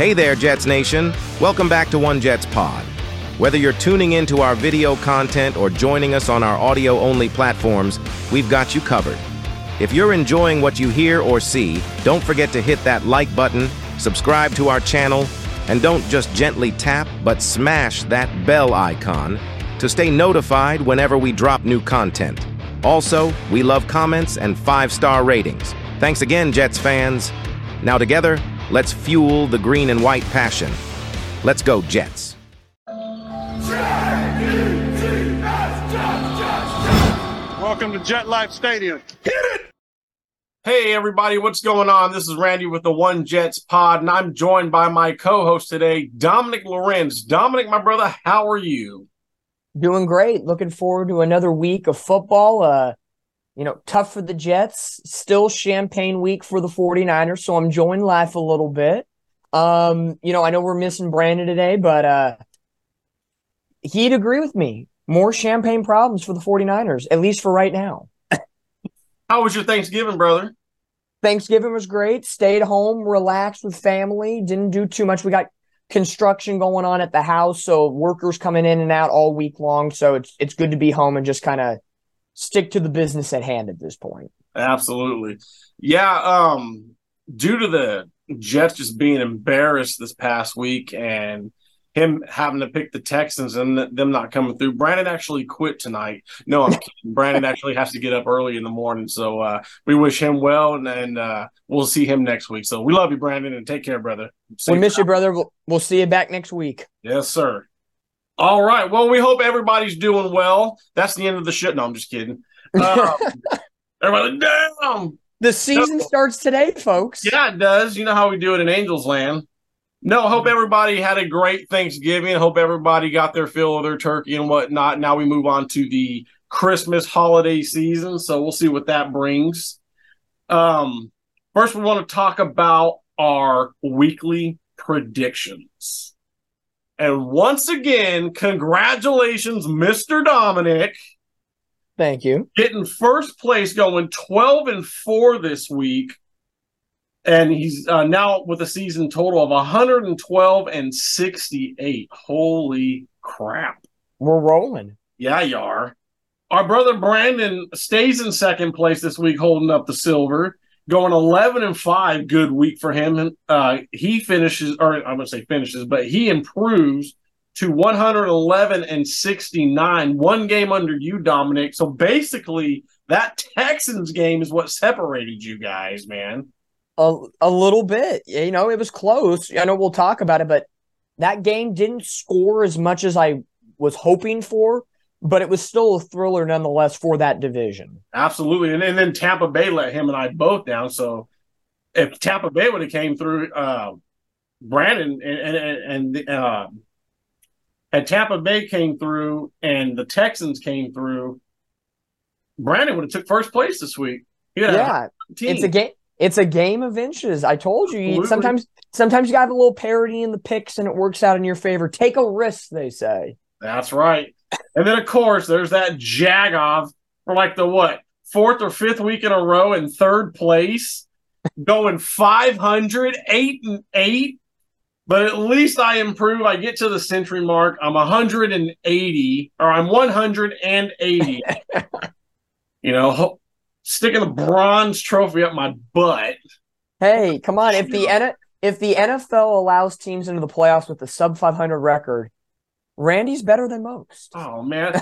Hey there, Jets Nation. Welcome back to One Jets Pod. Whether you're tuning into our video content or joining us on our audio only platforms, we've got you covered. If you're enjoying what you hear or see, don't forget to hit that like button, subscribe to our channel, and don't just gently tap, but smash that bell icon to stay notified whenever we drop new content. Also, we love comments and five star ratings. Thanks again, Jets fans. Now, together, let's fuel the green and white passion. Let's go, Jets. Welcome to Jet Life Stadium. Hit it! Hey, everybody, what's going on? This is Randy with the One Jets Pod, and I'm joined by my co host today, Dominic Lorenz. Dominic, my brother, how are you? Doing great. Looking forward to another week of football. Uh, you know, tough for the Jets. Still champagne week for the 49ers, so I'm enjoying life a little bit. Um, you know, I know we're missing Brandon today, but uh he'd agree with me. More champagne problems for the 49ers, at least for right now. How was your Thanksgiving, brother? Thanksgiving was great. Stayed home, relaxed with family, didn't do too much. We got construction going on at the house, so workers coming in and out all week long. So it's it's good to be home and just kind of stick to the business at hand at this point. Absolutely. Yeah, um due to the Jets just being embarrassed this past week and him having to pick the Texans and them not coming through. Brandon actually quit tonight. No, I'm kidding. Brandon actually has to get up early in the morning. So uh, we wish him well, and, and uh, we'll see him next week. So we love you, Brandon, and take care, brother. We miss you, brother. We'll, we'll see you back next week. Yes, sir. All right. Well, we hope everybody's doing well. That's the end of the shit. No, I'm just kidding. Um, everybody, down. The season no. starts today, folks. Yeah, it does. You know how we do it in Angels Land. No, hope everybody had a great Thanksgiving. Hope everybody got their fill of their turkey and whatnot. Now we move on to the Christmas holiday season, so we'll see what that brings. Um, first, we want to talk about our weekly predictions. And once again, congratulations, Mr. Dominic. Thank you. Getting first place, going 12 and 4 this week and he's uh, now with a season total of 112 and 68. Holy crap! We're rolling. Yeah, you are. Our brother Brandon stays in second place this week, holding up the silver, going 11 and five. Good week for him. Uh, he finishes, or I'm gonna say finishes, but he improves to 111 and 69, one game under you, Dominic. So basically, that Texans game is what separated you guys, man. A, a little bit. You know, it was close. I know we'll talk about it, but that game didn't score as much as I was hoping for, but it was still a thriller nonetheless for that division. Absolutely. And, and then Tampa Bay let him and I both down. So if Tampa Bay would have came through, uh, Brandon and and, and uh, and Tampa Bay came through and the Texans came through, Brandon would have took first place this week. Yeah, it's a game it's a game of inches. I told you. you sometimes sometimes you got a little parity in the picks and it works out in your favor. Take a risk, they say. That's right. And then of course there's that Jagoff for like the what fourth or fifth week in a row in third place, going 500, eight and eight. But at least I improve. I get to the century mark. I'm 180, or I'm 180. you know, sticking the bronze trophy up my butt. Hey, come on! If the if the NFL allows teams into the playoffs with a sub 500 record, Randy's better than most. Oh man!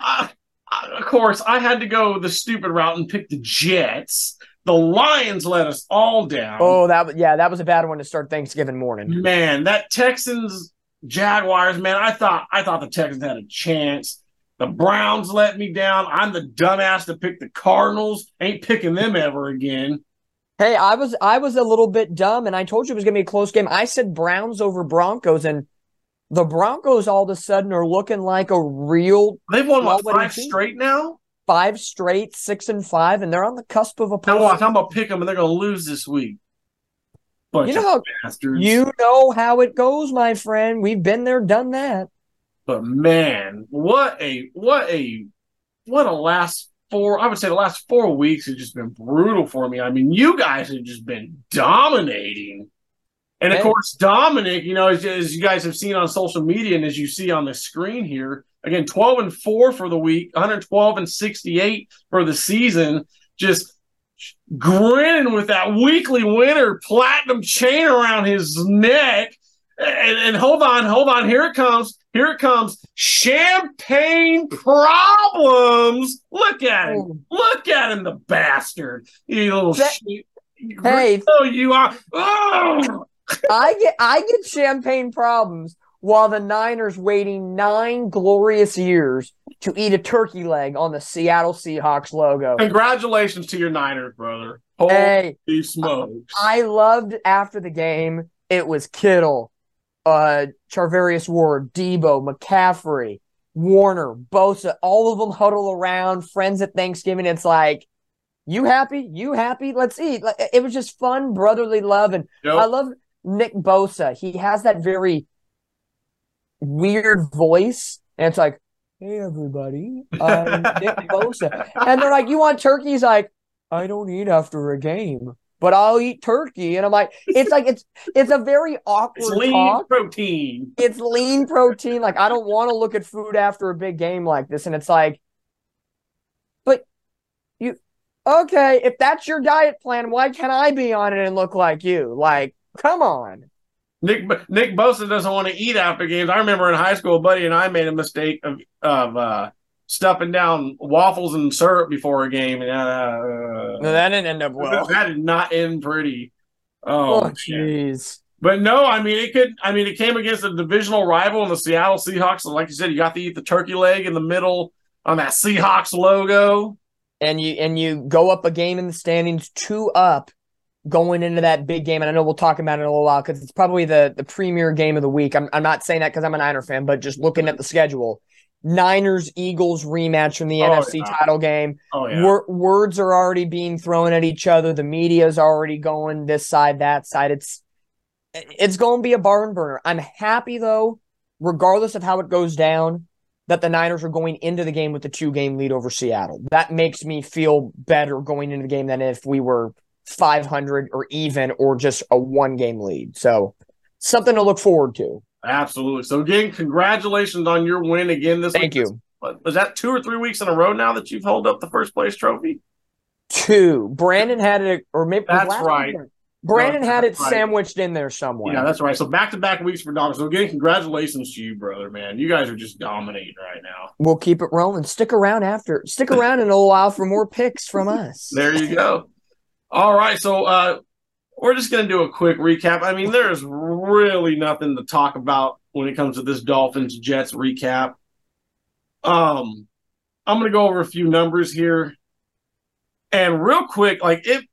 I, I, of course, I had to go the stupid route and pick the Jets. The Lions let us all down. Oh, that yeah, that was a bad one to start Thanksgiving morning. Man, that Texans Jaguars, man, I thought I thought the Texans had a chance. The Browns let me down. I'm the dumbass to pick the Cardinals. Ain't picking them ever again. Hey, I was I was a little bit dumb, and I told you it was gonna be a close game. I said Browns over Broncos, and the Broncos all of a sudden are looking like a real. They've won what five team. straight now. Five straight, six and five, and they're on the cusp of a. Now watch, I'm gonna pick them, and they're gonna lose this week. Bunch you know how bastards. you know how it goes, my friend. We've been there, done that. But man, what a what a what a last four I would say the last four weeks have just been brutal for me. I mean, you guys have just been dominating. And of course, Dominic, you know, as, as you guys have seen on social media and as you see on the screen here, again, 12 and 4 for the week, 112 and 68 for the season, just grinning with that weekly winner platinum chain around his neck. And, and hold on, hold on. Here it comes. Here it comes. Champagne problems. Look at him. Oh. Look at him, the bastard. You little That-. Hey. Oh, you are. Oh! I get I get champagne problems while the Niners waiting nine glorious years to eat a turkey leg on the Seattle Seahawks logo. Congratulations to your Niners, brother. Holy Hey, smokes. I loved after the game. It was Kittle, uh, Charvarius Ward, Deebo, McCaffrey, Warner, Bosa, all of them huddle around, friends at Thanksgiving. It's like, you happy? You happy? Let's eat. Like it was just fun, brotherly love, and Yep. I love Nick Bosa. He has that very weird voice, and it's like, "Hey, everybody, I'm Nick Bosa," and they're like, "You want turkey?" He's like, "I don't eat after a game, but I'll eat turkey." And I'm like, "It's like it's it's a very it's awkward lean talk. protein. It's lean protein. Like I don't want to look at food after a big game like this." And it's like, but you okay? If that's your diet plan, why can't I be on it and look like you? Like, come on. Nick Nick Bosa doesn't want to eat after games. I remember in high school, a buddy and I made a mistake of of uh, stuffing down waffles and syrup before a game, and uh, No, that didn't end up well. that did not end pretty. Oh, Oh, jeez. But no, I mean it could. I mean it came against a divisional rival in the Seattle Seahawks. And like you said, you got to eat the turkey leg in the middle on that Seahawks logo. And you and you go up a game in the standings, two up, going into that big game. And I know we'll talk about it in a little while because it's probably the the premier game of the week. I'm I'm not saying that because I'm a Niner fan, but just looking at the schedule, Niners Eagles rematch from the Oh, NFC yeah. title game. Oh yeah, Wor- words are already being thrown at each other. The media's already going this side, that side. It's it's going to be a barn burner. I'm happy though, regardless of how it goes down, that the Niners are going into the game with a two game lead over Seattle. That makes me feel better going into the game than if we were 500 or even or just a one game lead. So something to look forward to. absolutely. So again, congratulations on your win again this Thank week. you. Was that two or three weeks in a row now that you've held up the first place trophy? Two. Brandon had it, or maybe That's right. week? Brandon No, had it right. sandwiched in there somewhere. Yeah, that's right. So back to back weeks for dogs. So again, congratulations to you, brother, man. You guys are just dominating right now. We'll keep it rolling. Stick around after. Stick around in a little while for more picks from us. There you go. All right, so uh, we're just going to do a quick recap. I mean, there's really nothing to talk about when it comes to this Dolphins Jets recap. Um, I'm going to go over a few numbers here, and real quick, like if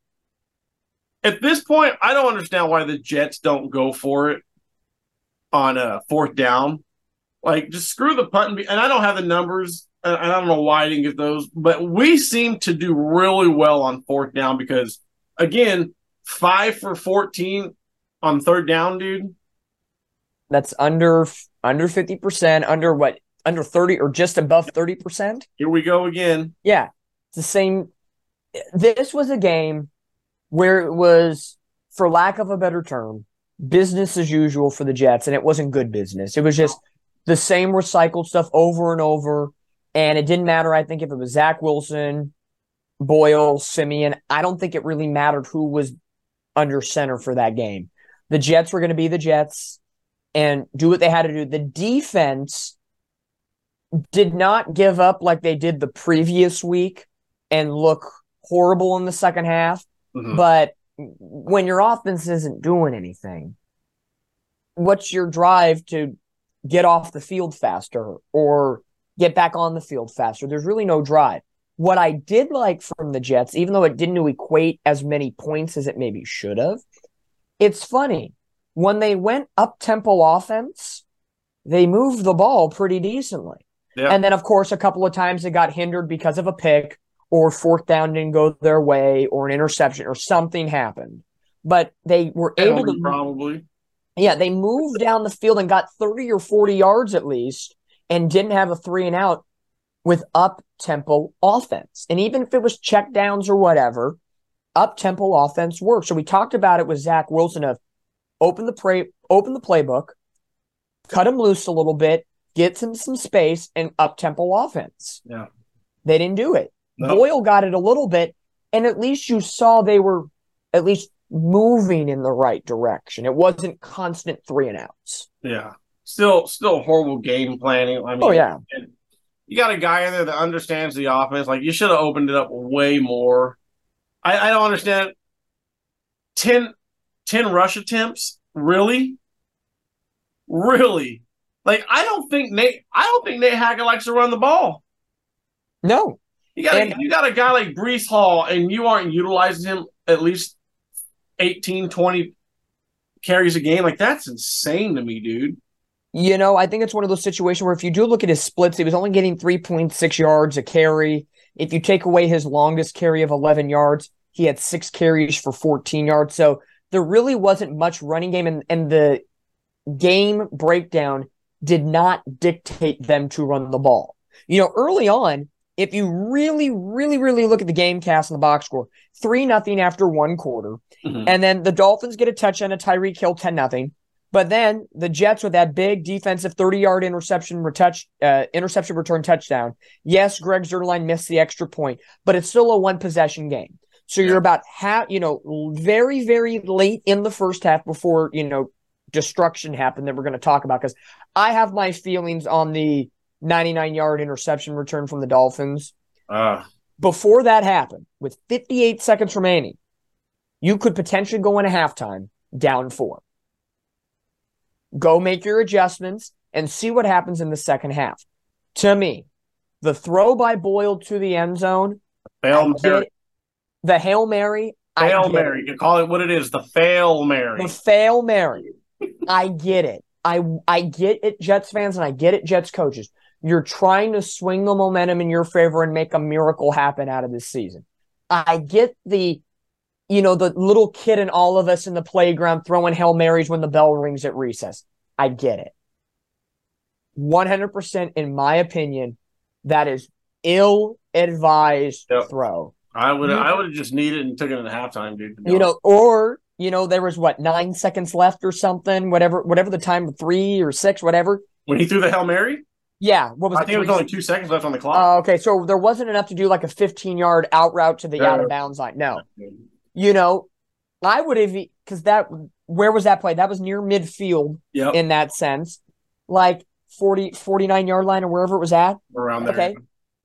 at this point, I don't understand why the Jets don't go for it on a fourth down. Like, just screw the punt. And be- and I don't have the numbers, and I don't know why I didn't get those, but we seem to do really well on fourth down because, again, five for 14 on third down, dude. That's under under fifty percent. Under what? Under thirty or just above thirty percent? Here we go again. Yeah, it's the same. This was a game where it was, for lack of a better term, business as usual for the Jets, and it wasn't good business. It was just the same recycled stuff over and over, and it didn't matter. I think if it was Zach Wilson, Boyle, Siemian, I don't think it really mattered who was under center for that game. The Jets were going to be the Jets and do what they had to do. The defense did not give up like they did the previous week and look horrible in the second half. Mhm. But when your offense isn't doing anything, what's your drive to get off the field faster or get back on the field faster? There's really no drive. What I did like from the Jets, even though it didn't equate as many points as it maybe should have, it's funny. When they went up tempo offense, they moved the ball pretty decently. Yeah. And then, of course, a couple of times it got hindered because of a pick or fourth down didn't go their way or an interception or something happened. But they were able to, probably. yeah, they moved down the field and got 30 or 40 yards at least and didn't have a three and out with up tempo offense. And even if it was check downs or whatever, up tempo offense works. So we talked about it with Zach Wilson of open the play, open the playbook, cut him loose a little bit, get him some space, and up tempo offense. Yeah. They didn't do it. No. Boyle got it a little bit, and at least you saw they were at least moving in the right direction. It wasn't constant three and outs. Yeah. Still, still horrible game planning. I oh, mean, Oh yeah. and you got a guy in there that understands the offense. Like you should have opened it up way more. I, I don't understand. 10, 10 rush attempts, really, really. Like I don't think Nate. I don't think Nate Hackett likes to run the ball. No. You got And- a, you got a guy like Breece Hall, and you aren't utilizing him at least 18, 20 carries a game. Like that's insane to me, dude. You know, I think it's one of those situations where if you do look at his splits, he was only getting 3.6 yards a carry. If you take away his longest carry of 11 yards, he had six carries for 14 yards. So there really wasn't much running game, and, and the game breakdown did not dictate them to run the ball. You know, early on, if you really, really, really look at the game cast and the box score, 3 nothing after one quarter. Mhm. And then the Dolphins get a touchdown to Tyreek Hill 10 nothing. But then the Jets with that big defensive 30 yard interception retouch, uh, interception return touchdown. Yes, Greg Zuerlein missed the extra point, but it's still a one possession game. So you're about half, you know, very, very late in the first half before, you know, destruction happened that we're going to talk about. Because I have my feelings on the 99 yard interception return from the Dolphins Ah, before that happened, with 58 seconds remaining, you could potentially go into halftime down four. Go make your adjustments and see what happens in the second half. To me, the throw by Boyle to the end zone, get Mary. the Hail Mary, Fail get it. Mary. You call it what it is. The fail Mary. The fail Mary. I get it. I I get it, Jets fans, and I get it, Jets coaches. You're trying to swing the momentum in your favor and make a miracle happen out of this season. I get the, you know, the little kid in all of us in the playground throwing Hail Marys when the bell rings at recess. I get it. 100% in my opinion, that is ill advised Yep. throw. I would You- I would have just needed and took it in halftime, dude. you know, or you know, there was what nine seconds left or something, whatever, whatever the time, three or six, whatever. when he threw the hail mary, Yeah, what was I it? think it was only two seconds left on the clock. Uh, okay, so there wasn't enough to do like a 15 yard out route to the out of bounds line. No, you know, I would have because that where was that play? That was near midfield yep, in that sense, like 40, 49 yard line or wherever it was at. around there. okay.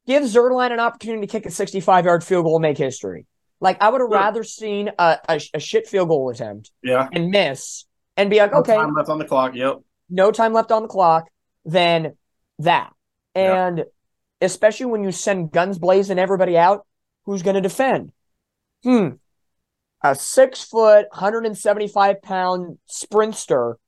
Give Zuerlein an opportunity to kick a 65 yard field goal and make history. Like I would have Sure. rather seen a, a, a shit field goal attempt Yeah. and miss and be like, No okay, time left on the clock. Yep. no time left on the clock than that. And especially when you send guns blazing everybody out, who's going to defend? Hmm. A six foot, 175 pound sprinter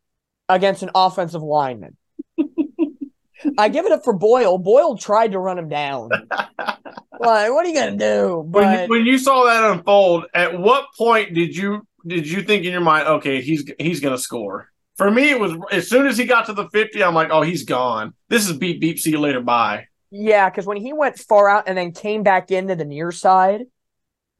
against an offensive lineman. I give it up for Boyle. Boyle tried to run him down. like, what are you going to do? When you, when you saw that unfold, at what point did you did you think in your mind, okay, he's he's gonna score? For me, it was as soon as he got to the fifty, I'm like, oh, he's gone. This is beep beep. See you later. Bye. Yeah, because when he went far out and then came back into the near side,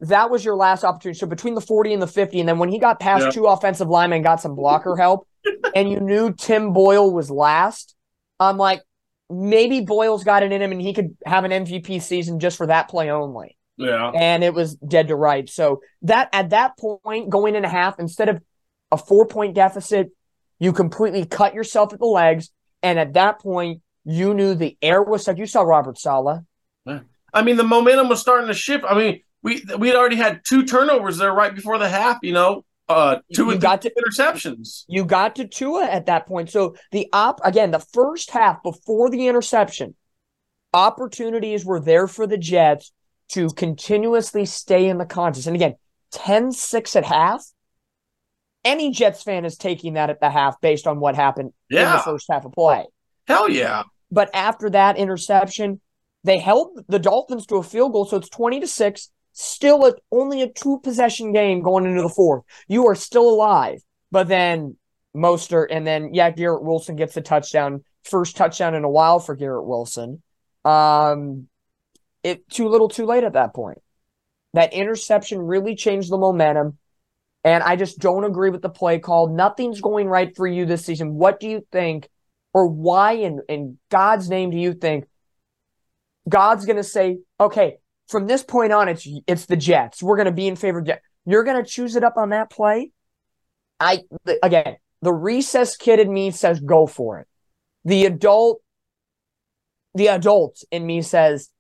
that was your last opportunity. So between the 40 and the 50, and then when he got past Yeah. two offensive linemen and got some blocker help, and you knew Tim Boyle was last, I'm like, maybe Boyle's got it in him and he could have an MVP season just for that play only. Yeah. And it was dead to rights. So that at that point, going in a half, instead of a four point deficit, you completely cut yourself at the legs. And at that point, you knew the air was set. You saw Robert Saleh. I mean, the momentum was starting to shift. I mean, we we'd already had two turnovers there right before the half. You know, uh, two You and got three interceptions. You got to Tua at that point. So the op again, the first half before the interception, opportunities were there for the Jets to continuously stay in the contest. And again, 10-6 at half. Any Jets fan is taking that at the half based on what happened in the first half of play. Hell yeah. But after that interception, they held the Dolphins to a field goal, so it's 20 to 6, still a, only a two possession game going into the fourth. You are still alive. But then Mostert, and then, yeah, Garrett Wilson gets the touchdown. First touchdown in a while for Garrett Wilson. Um, it too little too late at that point. That interception really changed the momentum. And I just don't agree with the play call. Nothing's going right for you this season. What do you think, or why in, in God's name do you think God's going to say, okay, from this point on, it's it's the Jets. We're going to be in favor of Jets. You're going to choose it up on that play? I again, the recess kid in me says go for it. The adult, the adult in me says,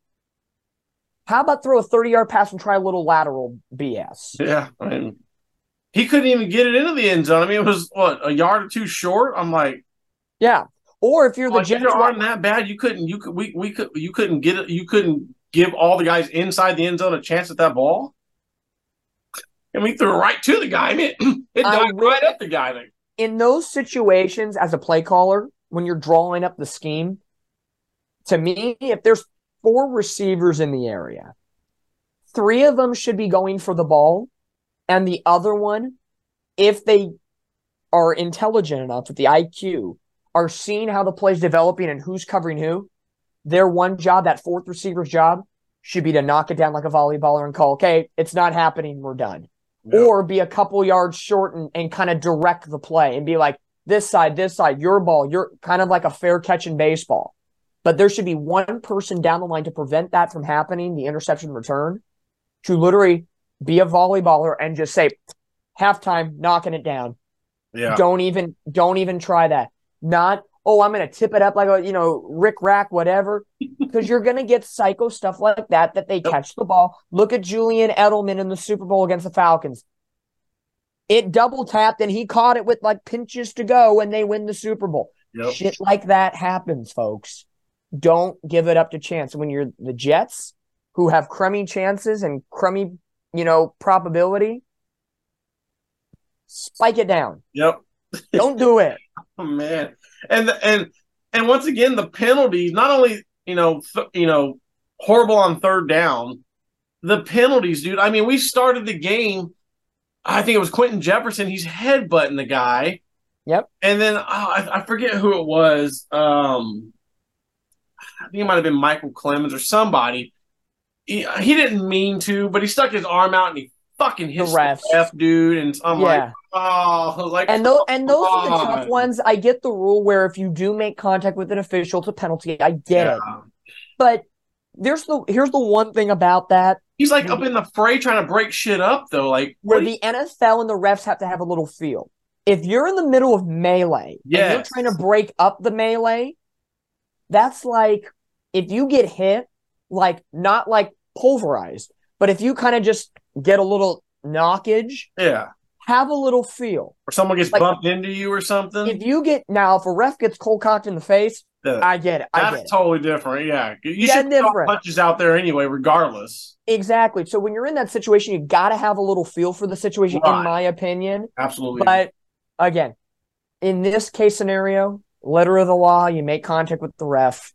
how about throw a 30 yard pass and try a little lateral BS? Yeah, I mean, he couldn't even get it into the end zone. I mean, it was what a yard or two short. I'm like, yeah. Or if you're the like, Jets, you aren't that bad. You couldn't. You could. We we could. You couldn't get it. You couldn't give all the guys inside the end zone a chance at that ball. And we threw it right to the guy. I mean, it will- right at the guy. Like, in those situations as a play caller, when you're drawing up the scheme, to me, if there's four receivers in the area, three of them should be going for the ball, and the other one, if they are intelligent enough with the IQ, are seeing how the play's developing and who's covering who, their one job, that fourth receiver's job, should be to knock it down like a volleyballer and call, okay, it's not happening, we're done or be a couple yards short and, and kind of direct the play and be like this side, this side, your ball, you're kind of like a fair catch in baseball. But there should be one person down the line to prevent that from happening, the interception return, to literally be a volleyballer and just say, halftime, knocking it down. yeah, Don't even don't even try that. Not, oh, I'm gonna tip it up like a you know, Rick Rack, whatever. Because you're gonna get psycho stuff like that that they catch the ball. Look at Julian Edelman in the Super Bowl against the Falcons. It double tapped and he caught it with like pinches to go and they win the Super Bowl. Yep. Shit like that happens, folks. Don't give it up to chance. When you're the Jets, who have crummy chances and crummy, you know, probability, spike it down. Yep. Don't do it. Oh, man, and the, and and once again, the penalties. Not only you know th- you know horrible on third down, the penalties, dude. I mean, we started the game. I think it was Quinton Jefferson. He's headbutting the guy. Yep. And then oh, I, I forget who it was. Um, I think it might have been Micheal Clemons or somebody. He, he didn't mean to, but he stuck his arm out and he fucking The refs. F dude. And I'm like, yeah. oh, like, And those and those are the tough ones. I get the rule where if you do make contact with an official, it's a penalty. I get it. But there's the here's the one thing about that He's like up in the fray trying to break shit up though. Like where the NFL and the refs have to have a little feel. If you're in the middle of melee and you're trying to break up the melee, that's like if you get hit, like not like pulverized, but if you kind of just get a little knockage, yeah, have a little feel. or someone gets Like- bumped into you or something. If you get now, if a ref gets cold cocked in the face. I get it. I get That's it. totally different. Yeah, you That's should different. punches out there anyway, regardless. Exactly. So when you're in that situation, you got to have a little feel for the situation, Right. in my opinion. Absolutely. But again, in this case scenario, letter of the law, you make contact with the ref.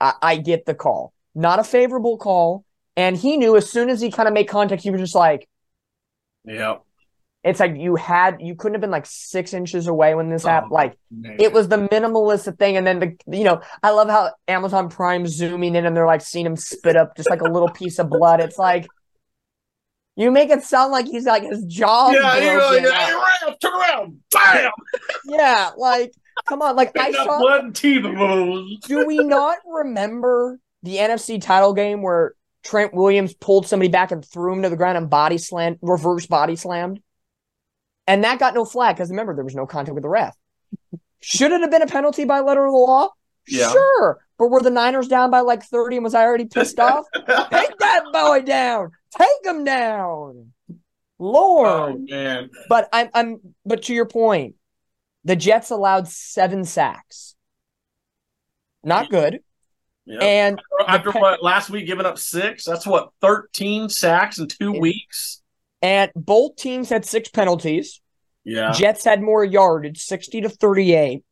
I, I get the call. Not a favorable call. And he knew as soon as he kind of made contact, he was just like, yeah, it's like you had, you couldn't have been like six inches away when this happened. Oh, Like man. it was the minimalist thing. And then the, you know, I love how Amazon Prime zooming in and they're like seeing him spit up just like a little piece of blood. It's like, you make it sound like he's like his jaw. yeah, you're like, hey, Ralph, turn around, bam! yeah, like come on, like I saw. blood and teeth. Do we not remember the NFC title game where Trent Williams pulled somebody back and threw him to the ground and body slammed, reverse body slammed? And that got no flag because remember, there was no contact with the ref. Should it have been a penalty by letter of the law? Yeah. Sure. But were the Niners down by like 30 and was I already pissed off? Take that boy down. Take him down. Lord. oh man, But I'm I'm but to your point, the Jets allowed seven sacks. Not good. Yeah. And After pe- what last week giving up six, that's what thirteen sacks in two Yeah. weeks. and both teams had six penalties. Yeah, Jets had more yardage, 60 to 38.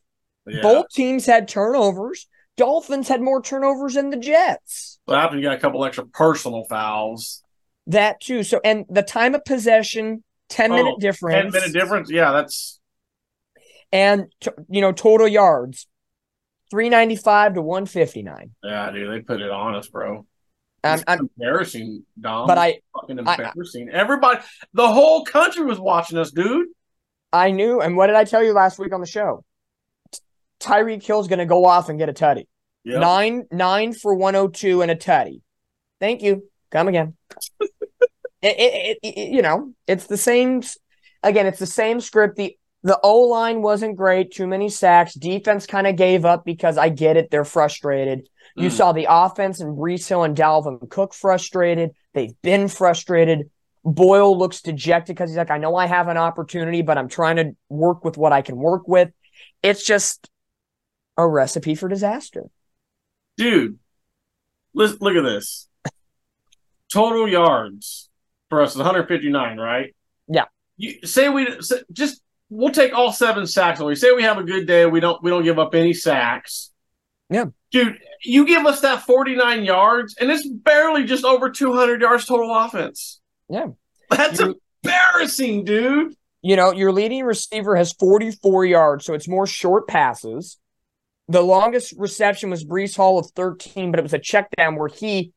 yeah. Both teams had turnovers. Dolphins had more turnovers than the Jets. So after you got a couple extra personal fouls, That too. So and the time of possession, 10 minute Oh, difference. ten minute difference. Yeah, that's And t- you know, total yards. 395 to 159. yeah, dude. They put it on us, bro. I'm, It's I'm, embarrassing, Dom. but I, fucking I- embarrassing. Everybody, the whole country was watching us, dude. I knew. And what did I tell you last week on the show? Tyreek Hill's going to go off and get a tutty. Yep. Nine, nine for 102 and a tutty. Thank you. Come again. it, it, it- you know, it's the same. Again, it's the same script. The the O line wasn't great. Too many sacks. Defense kind of gave up because I get it. They're frustrated. You Mm. saw the offense and Breece Hill and Dalvin Cook frustrated. They've been frustrated. Boyle looks dejected because he's like, I know I have an opportunity, but I'm trying to work with what I can work with. It's just a recipe for disaster. dude. Let's look at this. Total yards for us is 159, right? Yeah. You say we say, just we'll take all seven sacks away. Say we have a good day, we don't we don't give up any sacks. Yeah. Dude, you give us that 49 yards and it's barely just over 200 yards total offense. Yeah. That's You- embarrassing, dude. you know, your leading receiver has 44 yards, so it's more short passes. The longest reception was Breece Hall of 13, but it was a check down where he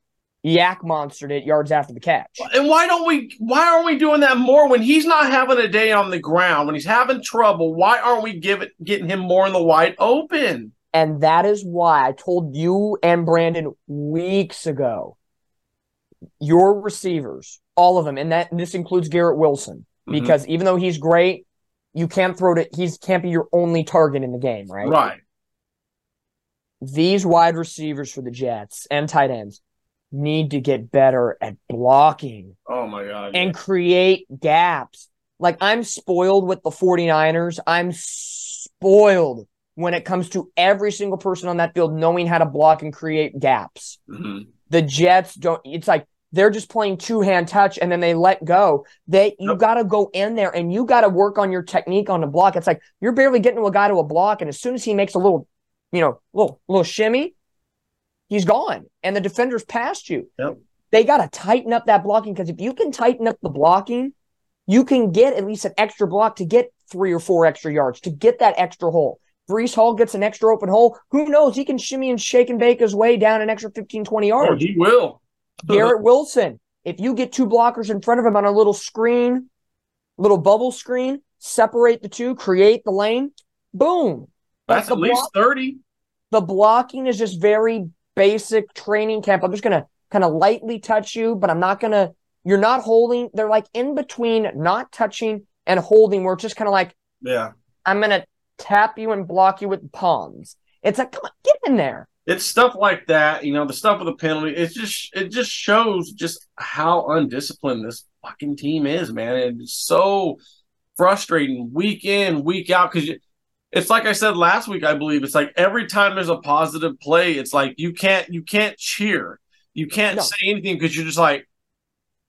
YAC monstered it yards after the catch. And why don't we why aren't we doing that more when he's not having a day on the ground, when he's having trouble, why aren't we giving getting him more in the wide open? And that is why I told you and Brandon weeks ago your receivers, all of them, and that this includes Garrett Wilson, Mhm. because even though he's great, you can't throw to he's can't be your only target in the game, right? Right. these wide receivers for the Jets and tight ends need to get better at blocking Oh my god. and create gaps. Like I'm spoiled with the 49ers. I'm spoiled when it comes to every single person on that field knowing how to block and create gaps. Mhm. The Jets don't it's like they're just playing two-hand touch and then they let go. They you Yep. got to go in there and you got to work on your technique on the block. It's like you're barely getting to a guy to a block and as soon as he makes a little, you know, little little shimmy, he's gone and the defender's past you. Yep. They got to tighten up that blocking because if you can tighten up the blocking, you can get at least an extra block to get three or four extra yards to get that extra hole. Breece Hall gets an extra open hole. Who knows? He can shimmy and shake and bake his way down an extra 15, 20 Oh, yards. he will. Garrett Wilson, if you get two blockers in front of him on a little screen, little bubble screen, separate the two, create the lane, boom. That's the at least 30. the blocking is just very basic training camp. I'm just gonna kind of lightly touch you, but I'm not gonna. You're not holding. They're like in between not touching and holding, where it's just kind of like Yeah. I'm gonna tap you and block you with palms. It's like, come on, get in there. It's stuff like that, you know, the stuff with the penalty. It's just it just shows just how undisciplined this fucking team is, man. And it's so frustrating week in, week out because it's like I said last week, I believe. It's like every time there's a positive play, it's like you can't you can't cheer. You can't No. say anything because you're just like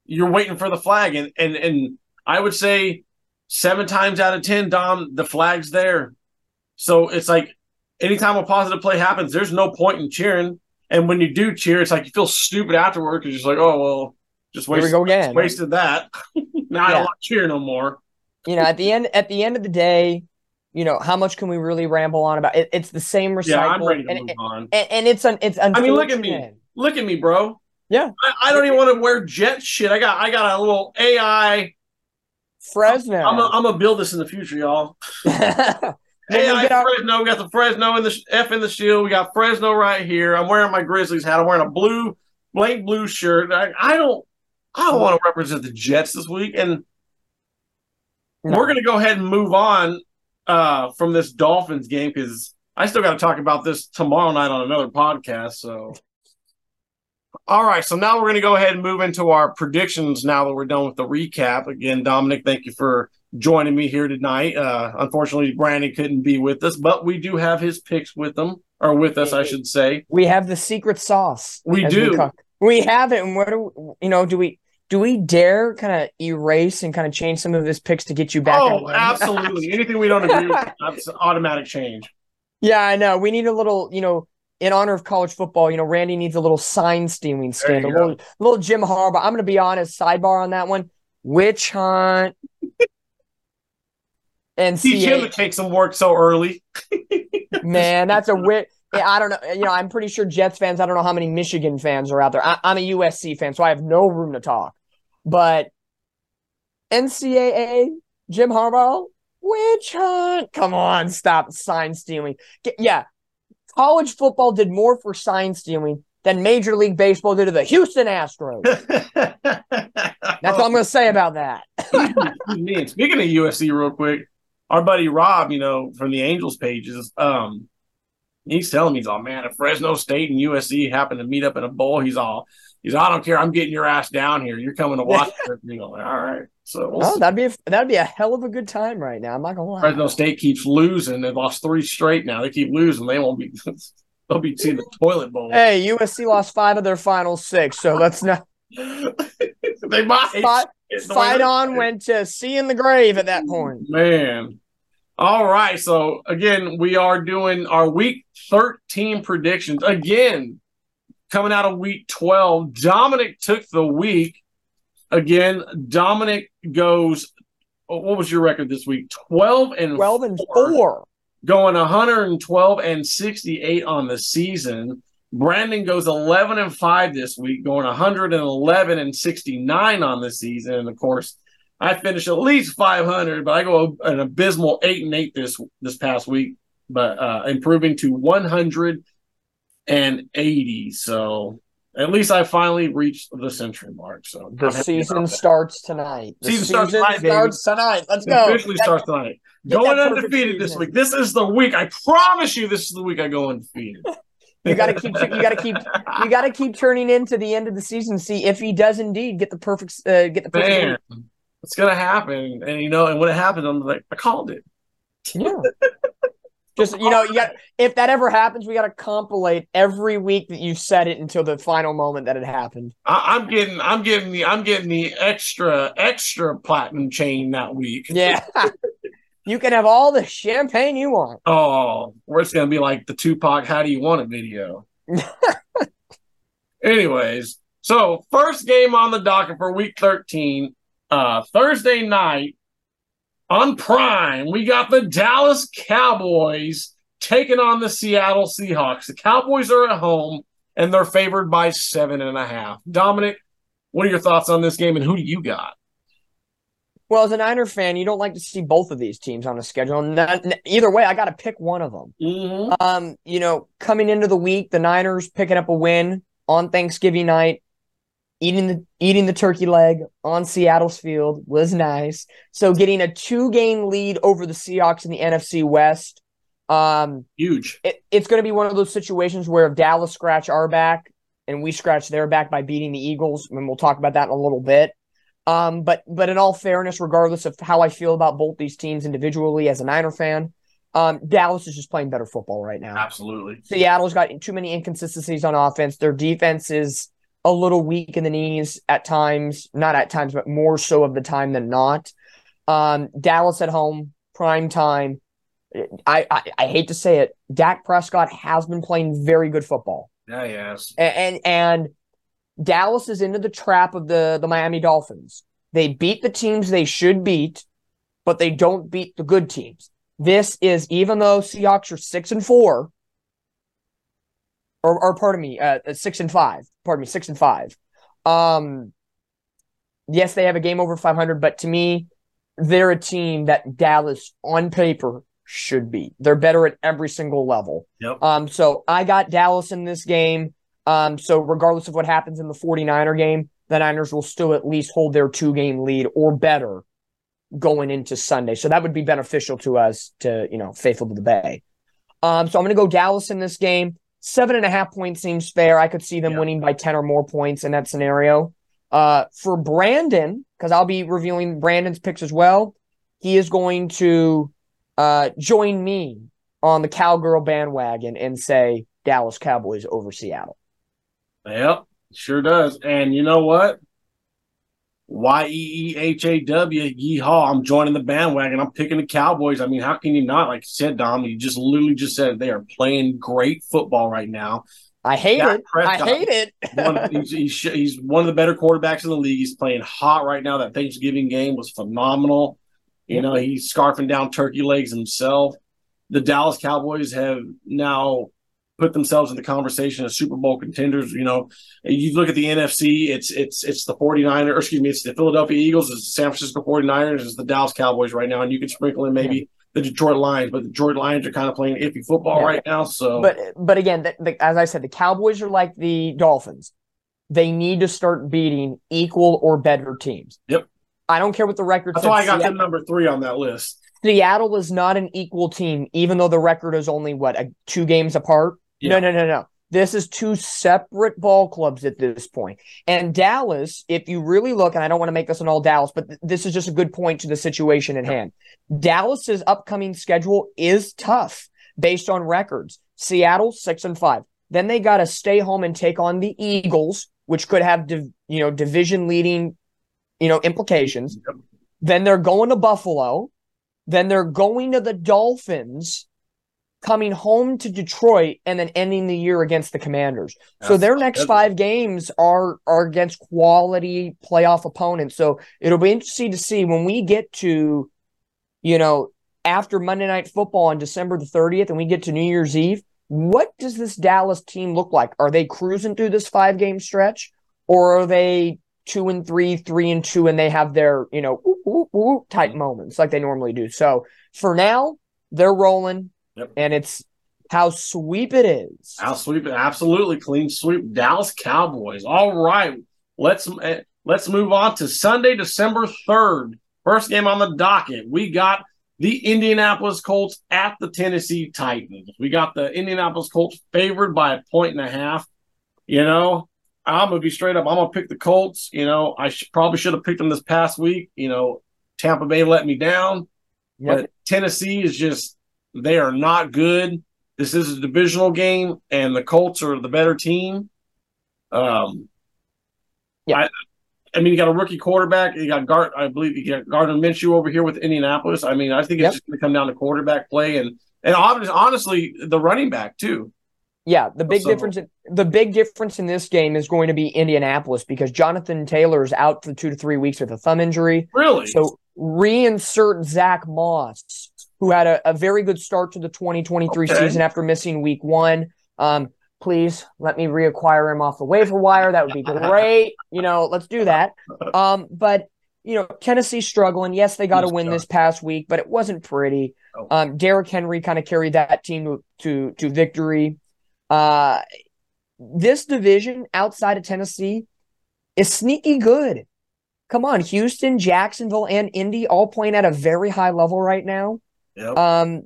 you're waiting for the flag. And and and I would say seven times out of ten, Dom, the flag's there. So it's like anytime a positive play happens, there's no point in cheering. And when you do cheer, it's like you feel stupid afterward because you're just like, oh well, just Here we wasted, go again. wasted that. now I don't want to cheer no more. You know, at the end, at the end of the day, you know, how much can we really ramble on about it? It's the same recycle, Yeah, I'm ready to and, move on. and, and it's an it's I mean, look at me. Look at me, bro. Yeah. I, I don't even want to wear jet shit. I got I got a little AI. Fresno. I'm a, I'm gonna build this in the future, y'all. AI get out- Fresno. We got the Fresno in the F in the shield. We got Fresno right here. I'm wearing my Grizzlies hat. I'm wearing a blue, blank blue shirt. I, I don't, I don't want to represent the Jets this week. And No. we're gonna go ahead and move on uh, from this Dolphins game because I still got to talk about this tomorrow night on another podcast. So, all right. So now we're gonna go ahead and move into our predictions. Now that we're done with the recap, again, Dominic, thank you for joining me here tonight. Uh, unfortunately, Brandon couldn't be with us, but we do have his picks with them or with us, I should say. we have the secret sauce. We do. call- We have it, and what do you know? Do we do we dare kind of erase and kind of change some of his picks to get you back? Oh, absolutely. Anything we don't agree with, that's automatic change. Yeah, I know. We need a little, you know, in honor of college football. You know, Randy needs a little sign stealing scandal, a little, little Jim Harbaugh. I'm going to be honest. Sidebar on that one: witch hunt and Teach him to CA. take some work so early. Man, that's a wit. I don't know. You know, I'm pretty sure Jets fans. I don't know how many Michigan fans are out there. I, I'm a USC fan, so I have no room to talk. But NCAA, Jim Harbaugh, witch hunt. Come on, stop sign stealing. Get, yeah, college football did more for sign stealing than Major League Baseball did to the Houston Astros. That's all I'm going to say about that. Speaking of USC, real quick, our buddy Rob, you know, from the Angels pages, um, he's telling me he's all man. If Fresno State and USC happen to meet up in a bowl, he's all he's I don't care. I'm getting your ass down here. You're coming to watch. you know, all right. So we'll oh, that'd be a, that'd be a hell of a good time right now. I'm not gonna lie. Fresno State keeps losing. They've lost three straight now. They keep losing. They won't be. They'll be seeing the toilet bowl. Hey, USC lost five of their final six, so let's not. they might. Fight, fight on went to see in the grave at that point. Man. All right. So again, we are doing our week 13 predictions. Again, coming out of week 12, Dominic took the week. Again, Dominic goes. What was your record this week? 12 and 12 and 4. 4 going 112 and 68 on the season. Brandon goes 11 and 5 this week, going 111 and 69 on the season. And of course, I finished at least 500, but I go an abysmal 8 and 8 this this past week, but uh, improving to 180. So at least I finally reached the century mark. So the season starts tonight. The season, starts tonight. Starts tonight. Let's go. Officially starts tonight. Going undefeated this week. This is the week. I promise you, this is the week I go undefeated. you got to keep. You got to keep. You got to keep turning into the end of the season. See if he does indeed get the perfect. Uh, get the perfect. Man, it's gonna happen, and you know, and when it happened, I'm like, I called it. Yeah. Just you know, you got if that ever happens, we got to compilate every week that you said it until the final moment that it happened. I, am getting, I'm getting the, I'm getting the extra, extra platinum chain that week. Yeah, you can have all the champagne you want. Oh, where it's gonna be like the Tupac "How Do You Want It" video. Anyways, so first game on the docket for Week 13, uh, Thursday night on Prime, we got the Dallas Cowboys taking on the Seattle Seahawks. The Cowboys are at home and they're favored by seven and a half. Dominic, what are your thoughts on this game and who do you got? Well, as a Niner fan, you don't like to see both of these teams on the schedule. Either way, I got to pick one of them. Mm-hmm. Um, you know, coming into the week, the Niners picking up a win on Thanksgiving night eating the eating the turkey leg on Seattle's field was nice. So getting a two game lead over the Seahawks in the NFC West, um, huge. It, it's going to be one of those situations where if Dallas scratch our back and we scratch their back by beating the Eagles, and we'll talk about that in a little bit. Um, but but in all fairness, regardless of how I feel about both these teams individually as a Niner fan, um, Dallas is just playing better football right now. Absolutely. Seattle's got too many inconsistencies on offense. Their defense is a little weak in the knees at times, not at times, but more so of the time than not. Um, Dallas at home, prime time. I, I, I hate to say it, Dak Prescott has been playing very good football. Yeah, yes. And, and and Dallas is into the trap of the the Miami Dolphins. They beat the teams they should beat, but they don't beat the good teams. This is even though Seahawks are six and four, or, or pardon me, uh, six and five. Pardon me, six and five. Um, yes, they have a game over 500, but to me, they're a team that Dallas on paper should be. They're better at every single level. Yep. Um, so I got Dallas in this game. Um, so regardless of what happens in the 49er game, the Niners will still at least hold their two game lead or better going into Sunday. So that would be beneficial to us to, you know, faithful to the Bay. Um, so I'm going to go Dallas in this game. Seven and a half points seems fair. I could see them yeah. winning by 10 or more points in that scenario. Uh, for Brandon, because I'll be reviewing Brandon's picks as well, he is going to uh, join me on the Cowgirl bandwagon and say Dallas Cowboys over Seattle. Yep, sure does. And you know what? Y E E H A W, yeehaw. I'm joining the bandwagon. I'm picking the Cowboys. I mean, how can you not? Like you said, Dom, you just literally just said they are playing great football right now. I hate Dak it. Prescott, I hate it. one, he's, he's, he's, one of the better quarterbacks in the league. He's playing hot right now. That Thanksgiving game was phenomenal. You know, he's scarfing down turkey legs himself. The Dallas Cowboys have now put themselves in the conversation as Super Bowl contenders. You know, you look at the NFC, it's it's it's the 49ers, excuse me, it's the Philadelphia Eagles, it's the San Francisco 49ers, it's the Dallas Cowboys right now, and you can sprinkle in maybe the Detroit Lions, but the Detroit Lions are kind of playing iffy football yeah. right now. So, but but again, the, the, as I said, the Cowboys are like the Dolphins. They need to start beating equal or better teams. Yep. I don't care what the record. That's why I got them number three on that list. Seattle is not an equal team, even though the record is only what a, two games apart. Yeah. No, no, no, no. This is two separate ball clubs at this point. And Dallas, if you really look, and I don't want to make this an all Dallas, but th- this is just a good point to the situation at hand. Dallas's upcoming schedule is tough based on records. Seattle six and five. Then they got to stay home and take on the Eagles, which could have div- you know division leading you know implications. Yep. Then they're going to Buffalo. Then they're going to the Dolphins coming home to Detroit and then ending the year against the Commanders. That's so their next five games are are against quality playoff opponents. So it'll be interesting to see when we get to, you know, after Monday Night Football on December the 30th and we get to New Year's Eve, what does this Dallas team look like? Are they cruising through this five game stretch or are they two and three, three and two, and they have their, you know, ooh, ooh, ooh, type moments like they normally do? So for now, they're rolling. Yep. And it's how sweep it is. How sweep it, absolutely clean sweep. Dallas Cowboys. All right, let's eh, let's move on to Sunday, December third. First game on the docket. We got the Indianapolis Colts at the Tennessee Titans. We got the Indianapolis Colts favored by a point and a half. You know, I'm gonna be straight up. I'm gonna pick the Colts. You know, I sh- probably should have picked them this past week. You know, Tampa Bay let me down, yep. but Tennessee is just they are not good. This is a divisional game, and the Colts are the better team. Um, yeah. I, I mean, you got a rookie quarterback. You got Gart. I believe you got Gardner Minshew over here with Indianapolis. I mean, I think it's yep. just going to come down to quarterback play and and obviously, honestly, the running back too. Yeah, the big so, difference. In, the big difference in this game is going to be Indianapolis because Jonathan Taylor is out for two to three weeks with a thumb injury. Really? So reinsert Zach Moss who had a, a very good start to the 2023 okay. season after missing week one. Um, please let me reacquire him off the waiver wire. That would be great. you know, let's do that. Um, but you know, Tennessee struggling. Yes, they got to win this past week, but it wasn't pretty. Oh. Um, Derrick Henry kind of carried that team to to, to victory. Uh, this division outside of Tennessee is sneaky good. Come on, Houston, Jacksonville, and Indy all playing at a very high level right now. Yep. Um,